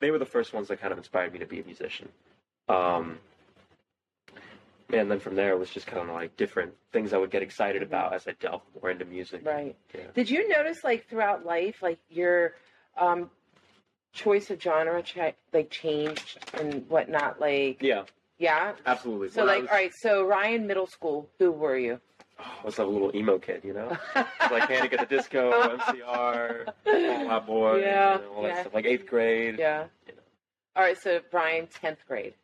[SPEAKER 3] They were the first ones that kind of inspired me to be a musician. Um, and then from there, it was just kind of like different things I would get excited
[SPEAKER 1] Mhm.
[SPEAKER 3] about as I delved more into music.
[SPEAKER 1] Right.
[SPEAKER 3] Yeah.
[SPEAKER 1] Did you notice, like throughout life, like your um, choice of genre, ch- like changed and whatnot? Like,
[SPEAKER 3] Yeah,
[SPEAKER 1] yeah.
[SPEAKER 3] absolutely.
[SPEAKER 1] So,
[SPEAKER 3] When I
[SPEAKER 1] like,
[SPEAKER 3] was-
[SPEAKER 1] all right. So, Ryan, middle school. Who were you?
[SPEAKER 3] I was a little emo kid, you know? [LAUGHS] like Panic at the Disco, MCR, Fall Out Boy,
[SPEAKER 1] Yeah,
[SPEAKER 3] you know, all that
[SPEAKER 1] yeah.
[SPEAKER 3] stuff. Like eighth grade.
[SPEAKER 1] yeah.
[SPEAKER 3] You know.
[SPEAKER 1] All right. So, Brian, tenth grade.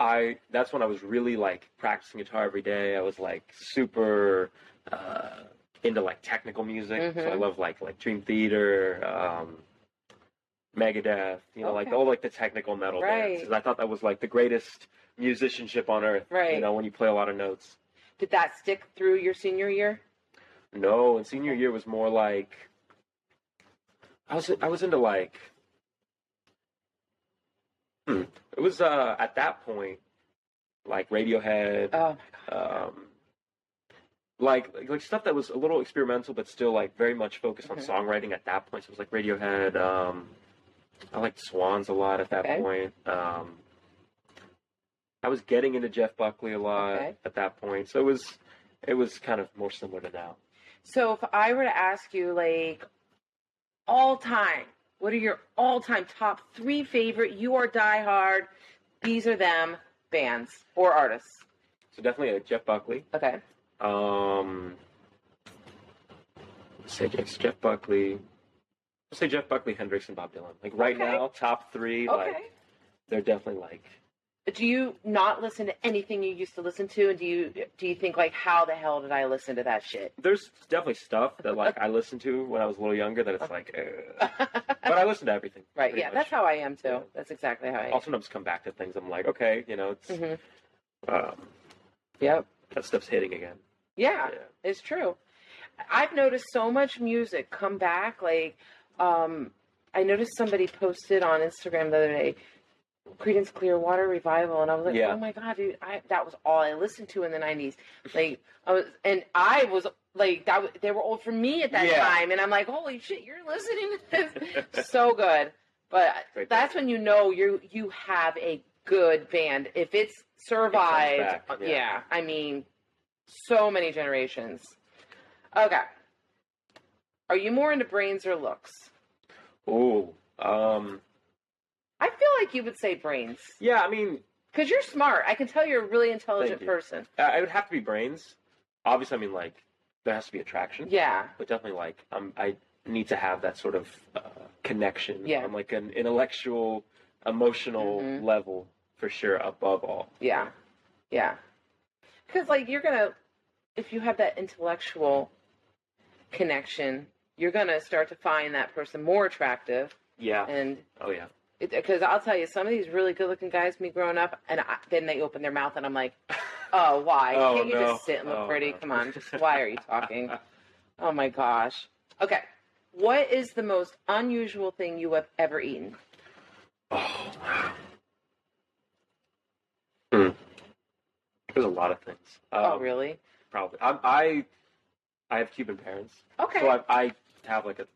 [SPEAKER 3] I that's when I was really like practicing guitar every day. I was like super uh, into like technical music. So I
[SPEAKER 1] Mhm.
[SPEAKER 3] love like like Dream Theater, um, Megadeth, you know, like all like the technical metal
[SPEAKER 1] Right.
[SPEAKER 3] bands. I thought that was like the greatest musicianship on earth.
[SPEAKER 1] Right.
[SPEAKER 3] You know, when you play a lot of notes.
[SPEAKER 1] Did that stick through your senior year?
[SPEAKER 3] No, and senior year was more like I was I was into like hmm, it was uh at that point like Radiohead,
[SPEAKER 1] Oh my god.
[SPEAKER 3] um, like, like like stuff that was a little experimental but still like very much focused on
[SPEAKER 1] Mhm.
[SPEAKER 3] songwriting at that point. So it was like Radiohead. Um, I liked Swans a lot at that
[SPEAKER 1] Okay.
[SPEAKER 3] point. Um, I was getting into Jeff Buckley a lot
[SPEAKER 1] Okay.
[SPEAKER 3] at that point. So it was it was kind of more similar to now.
[SPEAKER 1] So, if I were to ask you, like, all time, what are your all time top three favorite? You are diehard. These are them bands or artists.
[SPEAKER 3] So definitely a Jeff Buckley.
[SPEAKER 1] Okay.
[SPEAKER 3] Um, say Jeff Buckley. Say Jeff Buckley, Hendrix, and Bob Dylan. Like right
[SPEAKER 1] Okay.
[SPEAKER 3] now, top three. Like they're definitely like
[SPEAKER 1] do you not listen to anything you used to listen to, and do you do you think like, how the hell did I listen to that shit?
[SPEAKER 3] there's definitely stuff that like I listened to when I was a little younger that it's like, [LAUGHS] uh, but I listen to everything.
[SPEAKER 1] right.
[SPEAKER 3] pretty
[SPEAKER 1] Yeah,
[SPEAKER 3] much.
[SPEAKER 1] that's how I am too.
[SPEAKER 3] Yeah.
[SPEAKER 1] That's exactly how I am.
[SPEAKER 3] I'll sometimes come back to things. I'm like, okay, you know, it's
[SPEAKER 1] hmm
[SPEAKER 3] um,
[SPEAKER 1] Yep.
[SPEAKER 3] that stuff's hitting again.
[SPEAKER 1] Yeah.
[SPEAKER 3] Yeah.
[SPEAKER 1] It's true. I've noticed so much music come back. Like, um, I noticed somebody posted on Instagram the other day, Creedence Clearwater Revival, and I was like,
[SPEAKER 3] Yeah.
[SPEAKER 1] oh my god, dude, I, that was all I listened to in the '90s. Like, I was, and I was like, that they were old for me at that
[SPEAKER 3] Yeah.
[SPEAKER 1] time, and I'm like, holy shit, you're listening to this, [LAUGHS] so good. But that's when you know you you have a good band if it's survived.
[SPEAKER 3] back,
[SPEAKER 1] uh,
[SPEAKER 3] yeah.
[SPEAKER 1] yeah, I mean, so many generations. Okay. Are you more into brains or looks?
[SPEAKER 3] Oh, um,
[SPEAKER 1] I feel like you would say brains
[SPEAKER 3] yeah. I mean,
[SPEAKER 1] because you're smart. I can tell you're a really intelligent
[SPEAKER 3] Thank you.
[SPEAKER 1] person.
[SPEAKER 3] I it would have to be brains. Obviously, I mean, like there has to be attraction.
[SPEAKER 1] Yeah.
[SPEAKER 3] but definitely like um, I need to have that sort of uh, connection
[SPEAKER 1] Yeah.
[SPEAKER 3] on like an intellectual, emotional
[SPEAKER 1] Mhm.
[SPEAKER 3] level for sure. Above all,
[SPEAKER 1] Yeah. Yeah. Because, like, you're going to, if you have that intellectual connection, you're going to start to find that person more attractive.
[SPEAKER 3] yeah.
[SPEAKER 1] And
[SPEAKER 3] Oh yeah.
[SPEAKER 1] because I'll tell you, some of these really good looking guys, me growing up, and I, then they open their mouth and I'm like, [LAUGHS] oh, why?
[SPEAKER 3] Oh,
[SPEAKER 1] Can't you
[SPEAKER 3] no.
[SPEAKER 1] just sit and look
[SPEAKER 3] Oh,
[SPEAKER 1] pretty?
[SPEAKER 3] no.
[SPEAKER 1] Come on. Just why are you [LAUGHS] talking? Oh my gosh. Okay. What is the most unusual thing you have ever eaten?
[SPEAKER 3] Oh. [SIGHS] Hmm. There's a lot of things. Um,
[SPEAKER 1] oh, really?
[SPEAKER 3] Probably. I, I I have Cuban parents,
[SPEAKER 1] Okay.
[SPEAKER 3] so I, I have like a,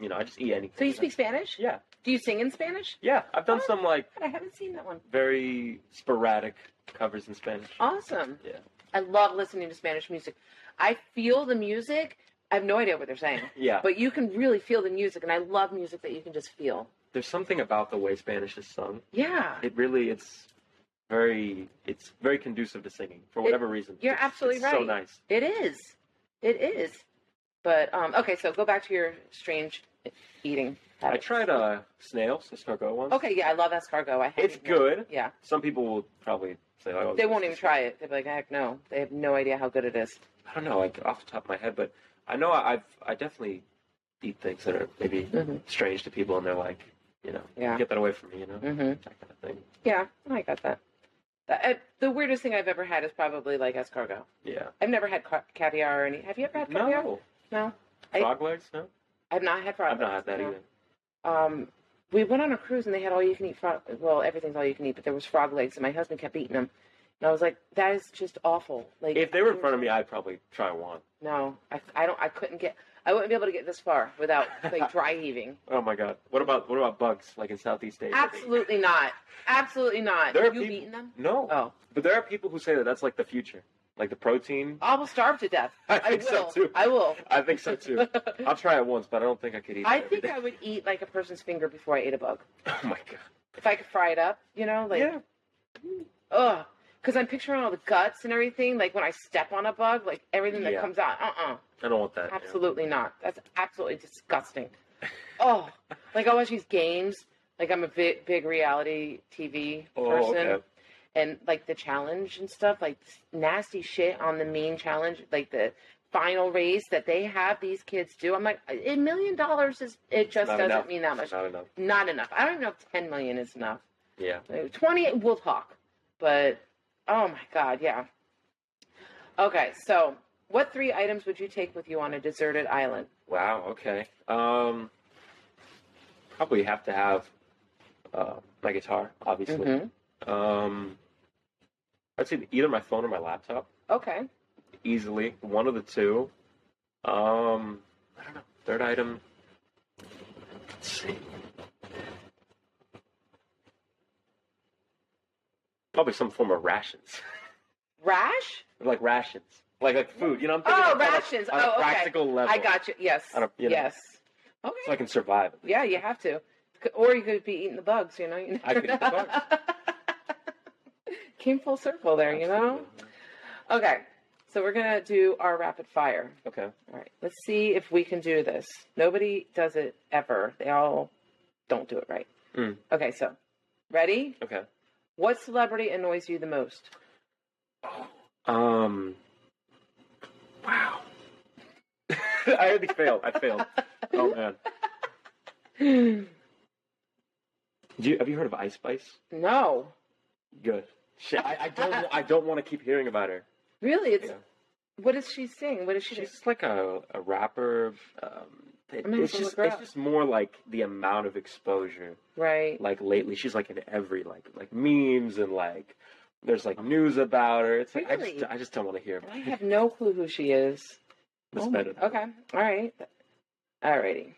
[SPEAKER 3] you know, I just eat anything.
[SPEAKER 1] So you speak Spanish?
[SPEAKER 3] Yeah,
[SPEAKER 1] Do you sing in Spanish?
[SPEAKER 3] yeah. I've done
[SPEAKER 1] Oh.
[SPEAKER 3] some like
[SPEAKER 1] I haven't seen that one.
[SPEAKER 3] very sporadic covers in Spanish.
[SPEAKER 1] Awesome.
[SPEAKER 3] Yeah.
[SPEAKER 1] I love listening to Spanish music. I feel the music. I have no idea what they're saying, [LAUGHS]
[SPEAKER 3] Yeah,
[SPEAKER 1] but you can really feel the music, and I love music that you can just feel.
[SPEAKER 3] there's something about the way Spanish is sung.
[SPEAKER 1] Yeah.
[SPEAKER 3] It really, it's very, it's very conducive to singing for whatever reason.
[SPEAKER 1] you're
[SPEAKER 3] It's-
[SPEAKER 1] absolutely
[SPEAKER 3] it's So nice.
[SPEAKER 1] It is. It is. But um, okay, so go back to your strange eating. Habits.
[SPEAKER 3] I
[SPEAKER 1] habits.
[SPEAKER 3] tried uh snails, escargot ones.
[SPEAKER 1] Okay, yeah, I love escargot. I
[SPEAKER 3] It's
[SPEAKER 1] haven't-
[SPEAKER 3] good.
[SPEAKER 1] Yeah,
[SPEAKER 3] Some people will probably say, "Oh,
[SPEAKER 1] they won't even try it. They'll be like, heck no. They have no idea how good it is.
[SPEAKER 3] I don't know, like off the top of my head, but I know I've I definitely eat things that are maybe
[SPEAKER 1] Mhm.
[SPEAKER 3] strange to people, and they're like, you know,
[SPEAKER 1] Yeah.
[SPEAKER 3] get that away from me, you know,
[SPEAKER 1] hmm
[SPEAKER 3] that kind of thing.
[SPEAKER 1] Yeah, I got that. The, uh, the weirdest thing I've ever had is probably like escargot.
[SPEAKER 3] Yeah.
[SPEAKER 1] I've never had ca- caviar or any. Have you ever had caviar?
[SPEAKER 3] No.
[SPEAKER 1] No. I-
[SPEAKER 3] Frog legs? No.
[SPEAKER 1] I've not had frog
[SPEAKER 3] I've not had that
[SPEAKER 1] no.
[SPEAKER 3] either.
[SPEAKER 1] Um, we went on a cruise and they had all you can eat frog. Well, everything's all you can eat, but there was frog legs, and my husband kept eating them, and I was like, that is just awful. Like
[SPEAKER 3] If they were in front of me, I'd probably try one.
[SPEAKER 1] no, I, I don't. I couldn't get. I wouldn't be able to get this far without like dry [LAUGHS] heaving.
[SPEAKER 3] Oh my god. What about what about bugs like in Southeast Asia?
[SPEAKER 1] Absolutely not. Absolutely not.
[SPEAKER 3] There
[SPEAKER 1] have you
[SPEAKER 3] people-
[SPEAKER 1] eaten them?
[SPEAKER 3] No.
[SPEAKER 1] Oh,
[SPEAKER 3] But there are people who say that that's like the future, like the protein.
[SPEAKER 1] I will starve to death. [LAUGHS]
[SPEAKER 3] I
[SPEAKER 1] I
[SPEAKER 3] think so,
[SPEAKER 1] will.
[SPEAKER 3] too.
[SPEAKER 1] I will.
[SPEAKER 3] I think so too. [LAUGHS] I'll try it once, but I don't think I could eat. it
[SPEAKER 1] I think
[SPEAKER 3] day.
[SPEAKER 1] I would eat like a person's finger before I ate a bug. [LAUGHS]
[SPEAKER 3] Oh my god.
[SPEAKER 1] If I could fry it up, you know, like
[SPEAKER 3] yeah.
[SPEAKER 1] ugh. Because I'm picturing all the guts and everything. Like when I step on a bug, like everything that comes out. Uh uh
[SPEAKER 3] I don't want that. yeah.
[SPEAKER 1] Absolutely not. That's absolutely disgusting. Oh, like I watch these games. Like I'm a big, big reality TV
[SPEAKER 3] Oh,
[SPEAKER 1] person,
[SPEAKER 3] okay.
[SPEAKER 1] And like the challenge and stuff, like nasty shit on the main challenge, like the final race that they have these kids do. I'm like, a million dollars is it just doesn't
[SPEAKER 3] enough.
[SPEAKER 1] mean that much.
[SPEAKER 3] Not enough.
[SPEAKER 1] Not enough. I don't even know if 10 million is enough.
[SPEAKER 3] Yeah.
[SPEAKER 1] Uh, 20, we'll talk. But, oh my God, yeah. Okay, so what three items would you take with you on a deserted island?
[SPEAKER 3] Wow. Okay. Um. Probably have to have uh, my guitar, obviously.
[SPEAKER 1] Mhm.
[SPEAKER 3] Um. I'd say either my phone or my laptop.
[SPEAKER 1] Okay.
[SPEAKER 3] Easily one of the two. Um. I don't know. Third item. Let's see. Probably some form of rations, [LAUGHS]
[SPEAKER 1] Rash?
[SPEAKER 3] like rations, like like food. You know, I'm thinking
[SPEAKER 1] Oh,
[SPEAKER 3] on a-
[SPEAKER 1] rations.
[SPEAKER 3] on a
[SPEAKER 1] Oh, okay.
[SPEAKER 3] practical level.
[SPEAKER 1] I got you. Yes.
[SPEAKER 3] Don't- you know.
[SPEAKER 1] Yes. Okay.
[SPEAKER 3] so I can survive.
[SPEAKER 1] Yeah, you have to. Or you could be eating the bugs, you know. You
[SPEAKER 3] I could eat the bugs. [LAUGHS]
[SPEAKER 1] Came full circle there, you know? Okay. So we're going to do our rapid fire.
[SPEAKER 3] Okay.
[SPEAKER 1] All right. Let's see if we can do this. Nobody does it ever. They all don't do it right.
[SPEAKER 3] Mm.
[SPEAKER 1] Okay, so ready?
[SPEAKER 3] Okay.
[SPEAKER 1] What celebrity annoys you the most?
[SPEAKER 3] Um. Wow. [LAUGHS] I already failed. I failed. Oh man. [LAUGHS] Do you, have you heard of Ice Spice?
[SPEAKER 1] no.
[SPEAKER 3] Good. Shit. I, I don't. I don't want to keep hearing about her.
[SPEAKER 1] Really? It's
[SPEAKER 3] Yeah.
[SPEAKER 1] what does she sing? What does she
[SPEAKER 3] She's
[SPEAKER 1] do?
[SPEAKER 3] like a, a rapper. Um, it- it's just it's just more like the amount of exposure.
[SPEAKER 1] Right.
[SPEAKER 3] Like lately, she's like in every like like memes and like there's like news about her. It's like I just I just don't want to hear about
[SPEAKER 1] I have no clue who she is.
[SPEAKER 3] It's
[SPEAKER 1] Oh
[SPEAKER 3] better.
[SPEAKER 1] Okay. All right. All righty.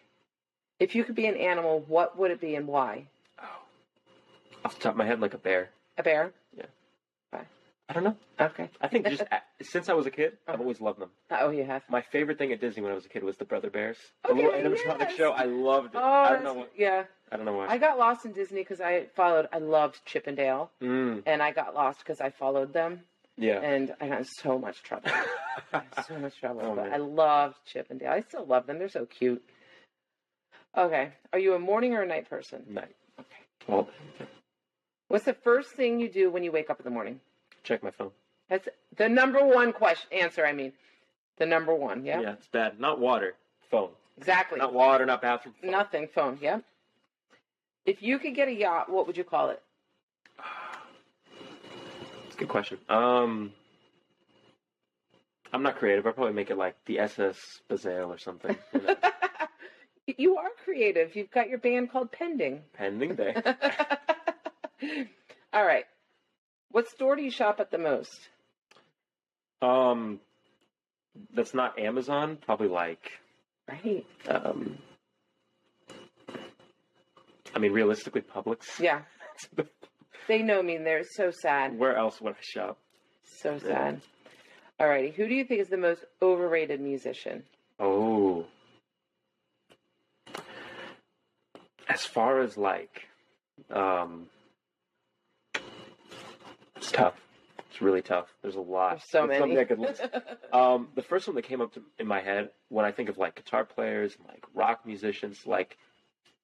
[SPEAKER 1] If you could be an animal, what would it be and why? Oh.
[SPEAKER 3] Off the top of my head, like a bear.
[SPEAKER 1] A bear?
[SPEAKER 3] I don't know.
[SPEAKER 1] Okay.
[SPEAKER 3] I think just a- since I was a kid, I've always loved them.
[SPEAKER 1] Oh, you have.
[SPEAKER 3] My favorite thing at Disney when I was a kid was the Brother Bears. The
[SPEAKER 1] Okay,
[SPEAKER 3] little animatronic
[SPEAKER 1] yes.
[SPEAKER 3] show. I loved it.
[SPEAKER 1] Oh,
[SPEAKER 3] I don't know.
[SPEAKER 1] that's-
[SPEAKER 3] What,
[SPEAKER 1] yeah.
[SPEAKER 3] I don't know why.
[SPEAKER 1] I got lost in Disney because I followed. I loved Chip and Dale,
[SPEAKER 3] Mm,
[SPEAKER 1] and I got lost because I followed them,
[SPEAKER 3] yeah.
[SPEAKER 1] and I got in so much trouble. [LAUGHS] so much trouble.
[SPEAKER 3] Oh,
[SPEAKER 1] but
[SPEAKER 3] man.
[SPEAKER 1] I loved Chip and Dale. I still love them. They're so cute. Okay. Are you a morning or a night person?
[SPEAKER 3] Night.
[SPEAKER 1] Okay.
[SPEAKER 3] Well,
[SPEAKER 1] What's the first thing you do when you wake up in the morning?
[SPEAKER 3] Check my phone.
[SPEAKER 1] That's the number one question answer. I mean, the number one. Yeah.
[SPEAKER 3] Yeah, it's bad. Not water. Phone.
[SPEAKER 1] Exactly.
[SPEAKER 3] Not water. Not bathroom. Phone.
[SPEAKER 1] Nothing. Phone. Yeah. If you could get a yacht, what would you call it?
[SPEAKER 3] It's a good question. Um, I'm not creative. I'll probably make it like the SS Bazail or something. You know, [LAUGHS]
[SPEAKER 1] you are creative. You've got your band called Pending.
[SPEAKER 3] pending day. [LAUGHS]
[SPEAKER 1] All right. What store do you shop at the most?
[SPEAKER 3] Um, that's not Amazon. Probably like
[SPEAKER 1] Right.
[SPEAKER 3] Um, I mean, realistically, Publix.
[SPEAKER 1] Yeah. [LAUGHS] They know me and they're so sad.
[SPEAKER 3] Where else would I shop?
[SPEAKER 1] So sad. Alrighty. Who do you think is the most overrated musician?
[SPEAKER 3] Oh. As far as like, um, it's tough. It's really tough. There's a lot.
[SPEAKER 1] There's so many.
[SPEAKER 3] something I could list. [LAUGHS] um, the first one that came up to, in my head when I think of like guitar players, and, like rock musicians, like,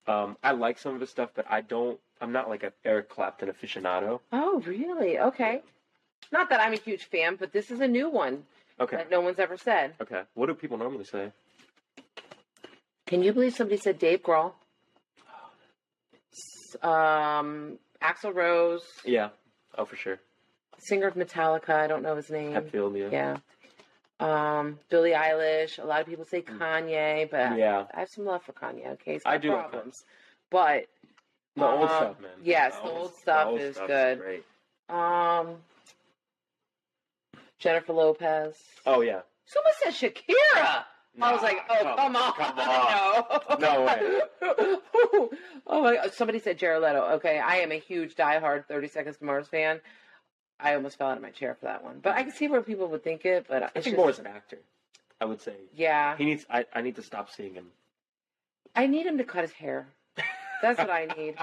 [SPEAKER 3] um, I like some of his stuff, but I don't. I'm not like an Eric Clapton aficionado.
[SPEAKER 1] oh, really? Okay. Not that I'm a huge fan, but this is a new one
[SPEAKER 3] Okay.
[SPEAKER 1] that no one's ever said.
[SPEAKER 3] Okay. What do people normally say?
[SPEAKER 1] Can you believe somebody said Dave Grohl? Um, Axl Rose,
[SPEAKER 3] Yeah. Oh, for sure.
[SPEAKER 1] Singer of Metallica. I don't know his name.
[SPEAKER 3] Hetfield. Yeah.
[SPEAKER 1] Yeah. Um, Billie Eilish. A lot of people say Kanye, but.
[SPEAKER 3] Yeah.
[SPEAKER 1] I have some love for Kanye. Okay,
[SPEAKER 3] I do
[SPEAKER 1] problems, but
[SPEAKER 3] The old
[SPEAKER 1] Uh,
[SPEAKER 3] stuff, man.
[SPEAKER 1] yes, the old stuff is
[SPEAKER 3] stuff's
[SPEAKER 1] good.
[SPEAKER 3] Great.
[SPEAKER 1] um, Jennifer Lopez.
[SPEAKER 3] Oh yeah.
[SPEAKER 1] Someone said Shakira. I was like, oh, come, on.
[SPEAKER 3] Come [LAUGHS] on.
[SPEAKER 1] No.
[SPEAKER 3] No way. [LAUGHS]
[SPEAKER 1] oh my god. Somebody said Jared Leto. Okay, I am a huge diehard 30 Seconds to Mars fan. I almost fell out of my chair for that one. But I can see where people would think it, but
[SPEAKER 3] I
[SPEAKER 1] it's
[SPEAKER 3] think
[SPEAKER 1] just,
[SPEAKER 3] more as an actor. I would say
[SPEAKER 1] Yeah.
[SPEAKER 3] he needs. I, I need to stop seeing him.
[SPEAKER 1] I need him to cut his hair. That's what I need.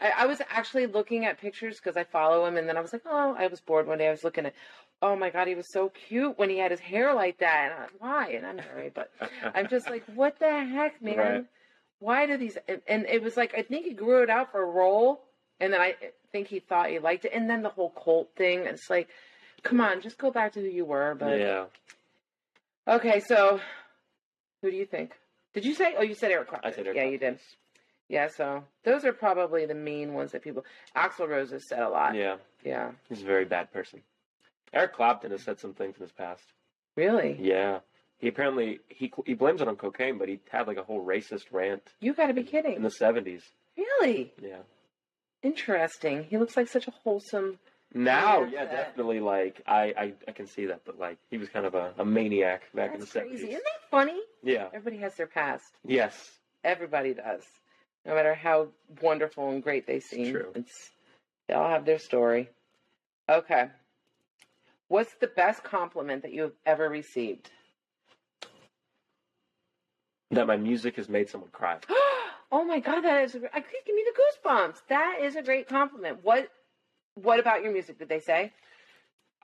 [SPEAKER 1] I, I was actually looking at pictures because I follow him, and then I was like, oh, I was bored one day. I was looking at, oh my god, he was so cute when he had his hair like that. And I, why? And I'm married, but I'm just like, what the heck, man?
[SPEAKER 3] Right.
[SPEAKER 1] Why do these? And, and it was like, I think he grew it out for a role, and then I eh, think he thought he liked it, and then the whole cult thing. It's like, come on, just go back to who you were. But
[SPEAKER 3] yeah.
[SPEAKER 1] okay, so who do you think? Did you say? Oh, you said Eric Clapton.
[SPEAKER 3] I said Eric
[SPEAKER 1] yeah, you did.
[SPEAKER 3] Clapton.
[SPEAKER 1] Yeah, so those are probably the main ones that people. Axl Rose has said a lot.
[SPEAKER 3] Yeah.
[SPEAKER 1] Yeah.
[SPEAKER 3] He's a very bad person. Eric Clapton has said some things in his past.
[SPEAKER 1] Really?
[SPEAKER 3] Yeah. He apparently he he blames it on cocaine, but he had like a whole racist rant
[SPEAKER 1] You got to be kidding.
[SPEAKER 3] in the seventies.
[SPEAKER 1] Really
[SPEAKER 3] Yeah.
[SPEAKER 1] Interesting. He looks like such a wholesome.
[SPEAKER 3] Now,
[SPEAKER 1] Yeah, that-
[SPEAKER 3] definitely. Like I, I, I can see that, but like he was kind of a, a maniac back in the
[SPEAKER 1] That's
[SPEAKER 3] seventies.
[SPEAKER 1] Isn't that funny?
[SPEAKER 3] Yeah.
[SPEAKER 1] Everybody has their past.
[SPEAKER 3] Yes.
[SPEAKER 1] Everybody does. No matter how wonderful and great they seem.
[SPEAKER 3] true.
[SPEAKER 1] It's they all have their story. Okay. What's the best compliment that you have ever received?
[SPEAKER 3] That my music has made someone cry. [GASPS] [GASPS]
[SPEAKER 1] oh my god, that is! I could give me the goosebumps. That is a great compliment. What? What about your music? Did they say?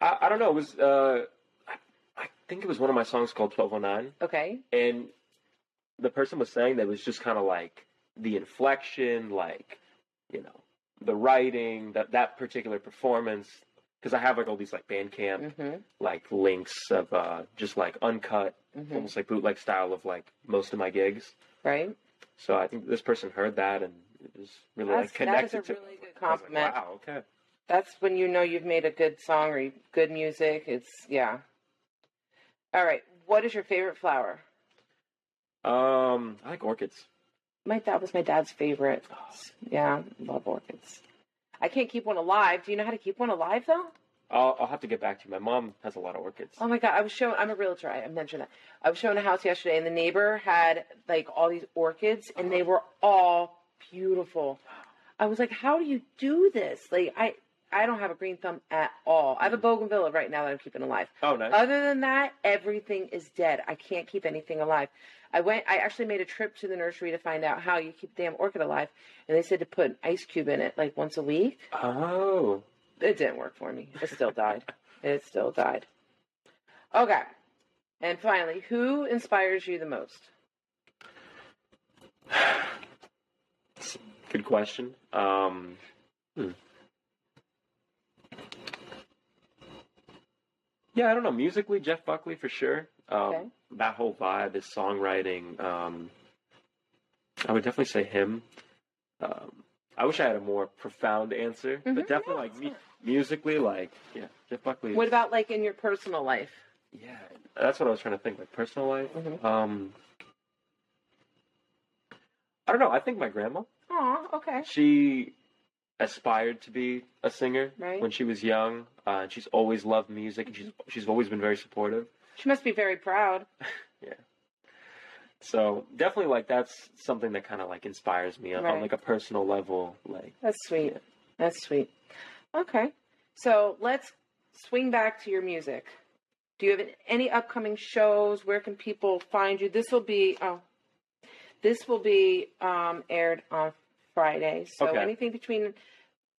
[SPEAKER 3] I, I don't know. It was uh, I, I think it was one of my songs called Twelve Oh Nine,
[SPEAKER 1] Okay.
[SPEAKER 3] and the person was saying that it was just kind of like the inflection, like you know, the writing, that that particular performance. Because I have like all these like Bandcamp
[SPEAKER 1] Mm-hmm.
[SPEAKER 3] like links of uh, just like uncut,
[SPEAKER 1] mm-hmm.
[SPEAKER 3] almost like bootleg style of like most of my gigs.
[SPEAKER 1] Right.
[SPEAKER 3] So I think this person heard that and it was really
[SPEAKER 1] That's,
[SPEAKER 3] like
[SPEAKER 1] that is
[SPEAKER 3] connected
[SPEAKER 1] a
[SPEAKER 3] to.
[SPEAKER 1] really good
[SPEAKER 3] was like,
[SPEAKER 1] compliment.
[SPEAKER 3] wow. Okay.
[SPEAKER 1] That's when you know you've made a good song or good music. It's yeah. All right. What is your favorite flower?
[SPEAKER 3] Um, I like orchids.
[SPEAKER 1] My that was my dad's favorite. Yeah, love orchids. I can't keep one alive. Do you know how to keep one alive though?
[SPEAKER 3] I'll, I'll have to get back to you. My mom has a lot of orchids.
[SPEAKER 1] Oh my god, I was showing. I'm a realtor. I I mentioned that. I was showing a house yesterday, and the neighbor had like all these orchids, and they were all beautiful. I was like, "How do you do this?" Like, I I don't have a green thumb at all. I have a bougainvillea right now that I'm keeping alive.
[SPEAKER 3] Oh, nice.
[SPEAKER 1] Other than that, everything is dead. I can't keep anything alive. I went. I actually made a trip to the nursery to find out how you keep damn orchid alive, and they said to put an ice cube in it like once a week.
[SPEAKER 3] oh.
[SPEAKER 1] It didn't work for me. It still died. It still died. Okay. And finally, who inspires you the most?
[SPEAKER 3] Good question. Um, hmm. Yeah, I don't know. Musically, Jeff Buckley for sure. Um,
[SPEAKER 1] Okay.
[SPEAKER 3] That whole vibe, his songwriting. Um, I would definitely say him. Um, I wish I had a more profound answer,
[SPEAKER 1] Mhm.
[SPEAKER 3] but definitely
[SPEAKER 1] Yeah,
[SPEAKER 3] like me. Musically, like yeah, Jeff Buckley. is-
[SPEAKER 1] What about like in your personal life?
[SPEAKER 3] Yeah, that's what I was trying to think. Like personal life.
[SPEAKER 1] Mhm.
[SPEAKER 3] Um, I don't know. I think my grandma.
[SPEAKER 1] Oh, okay.
[SPEAKER 3] She aspired to be a singer
[SPEAKER 1] Right.
[SPEAKER 3] when she was young, uh, and she's always loved music, and she's she's always been very supportive.
[SPEAKER 1] She must be very proud. [LAUGHS] Yeah.
[SPEAKER 3] So definitely like that's something that kind of like inspires me on, on like a personal level. Like
[SPEAKER 1] That's sweet. That's sweet. Okay. So let's swing back to your music. Do you have any upcoming shows? Where can people find you? This will be oh, this will be um, aired on Friday. So
[SPEAKER 3] Okay.
[SPEAKER 1] anything between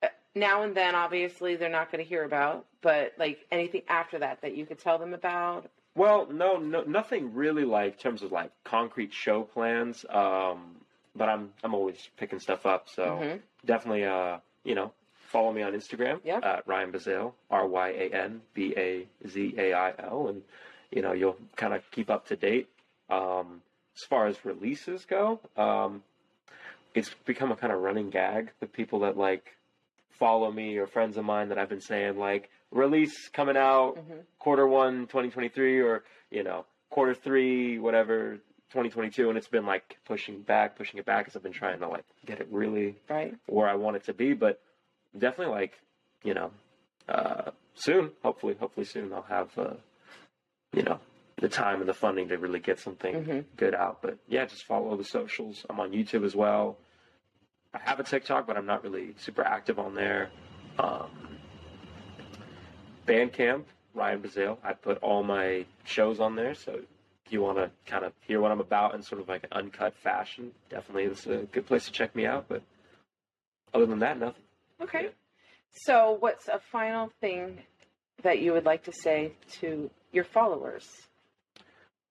[SPEAKER 1] uh, now and then, obviously, they're not going to hear about. But like anything after that that you could tell them about.
[SPEAKER 3] Well, no, no, nothing really like in terms of like concrete show plans. Um, but I'm I'm always picking stuff up, so
[SPEAKER 1] Mhm.
[SPEAKER 3] definitely, uh, you know, follow me on Instagram
[SPEAKER 1] Yep.
[SPEAKER 3] at Ryan Bazail, R Y A N B A Z A I L, and you know you'll kind of keep up to date. Um, as far as releases go, um, it's become a kind of running gag with people that like follow me or friends of mine that I've been saying like release coming out
[SPEAKER 1] Mhm.
[SPEAKER 3] quarter one 2023 or you know quarter three whatever 2022 and it's been like pushing back pushing it back because i've been trying to like get it really
[SPEAKER 1] Right.
[SPEAKER 3] where i want it to be but definitely like you know uh soon hopefully hopefully soon i'll have uh you know the time and the funding to really get something
[SPEAKER 1] Mhm.
[SPEAKER 3] good out but yeah just follow the socials i'm on youtube as well i have a tiktok but i'm not really super active on there um Bandcamp, Ryan Bazail. I put all my shows on there, so if you want to kind of hear what I'm about in sort of like an uncut fashion, definitely it's a good place to check me out. But other than that, nothing.
[SPEAKER 1] Okay.
[SPEAKER 3] Yeah.
[SPEAKER 1] So, what's a final thing that you would like to say to your followers?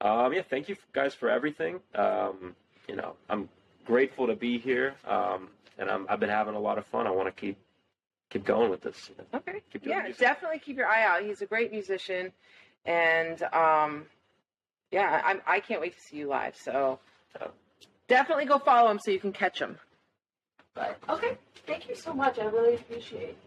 [SPEAKER 3] Um, yeah, thank you guys for everything. Um, you know, I'm grateful to be here, um, and I'm, I've been having a lot of fun. I want to keep keep going with this. you know.
[SPEAKER 1] Okay.
[SPEAKER 3] Keep doing
[SPEAKER 1] Yeah,
[SPEAKER 3] music.
[SPEAKER 1] definitely keep your eye out. He's a great musician, and um, yeah, I'm, I can't wait to see you live. So definitely go follow him so you can catch him. But okay, thank you so much. I really appreciate. it.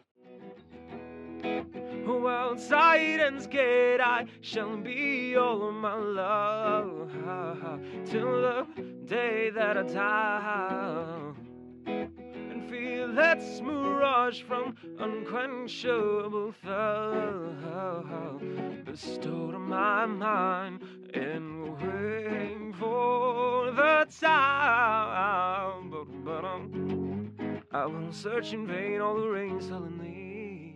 [SPEAKER 2] Outside and scared, I shall be all of my love till the day that I die. And feel that mirage from unquenchable thirst bestowed on my mind and waiting for the time. But, but um, I went searching vain, all the rain suddenly.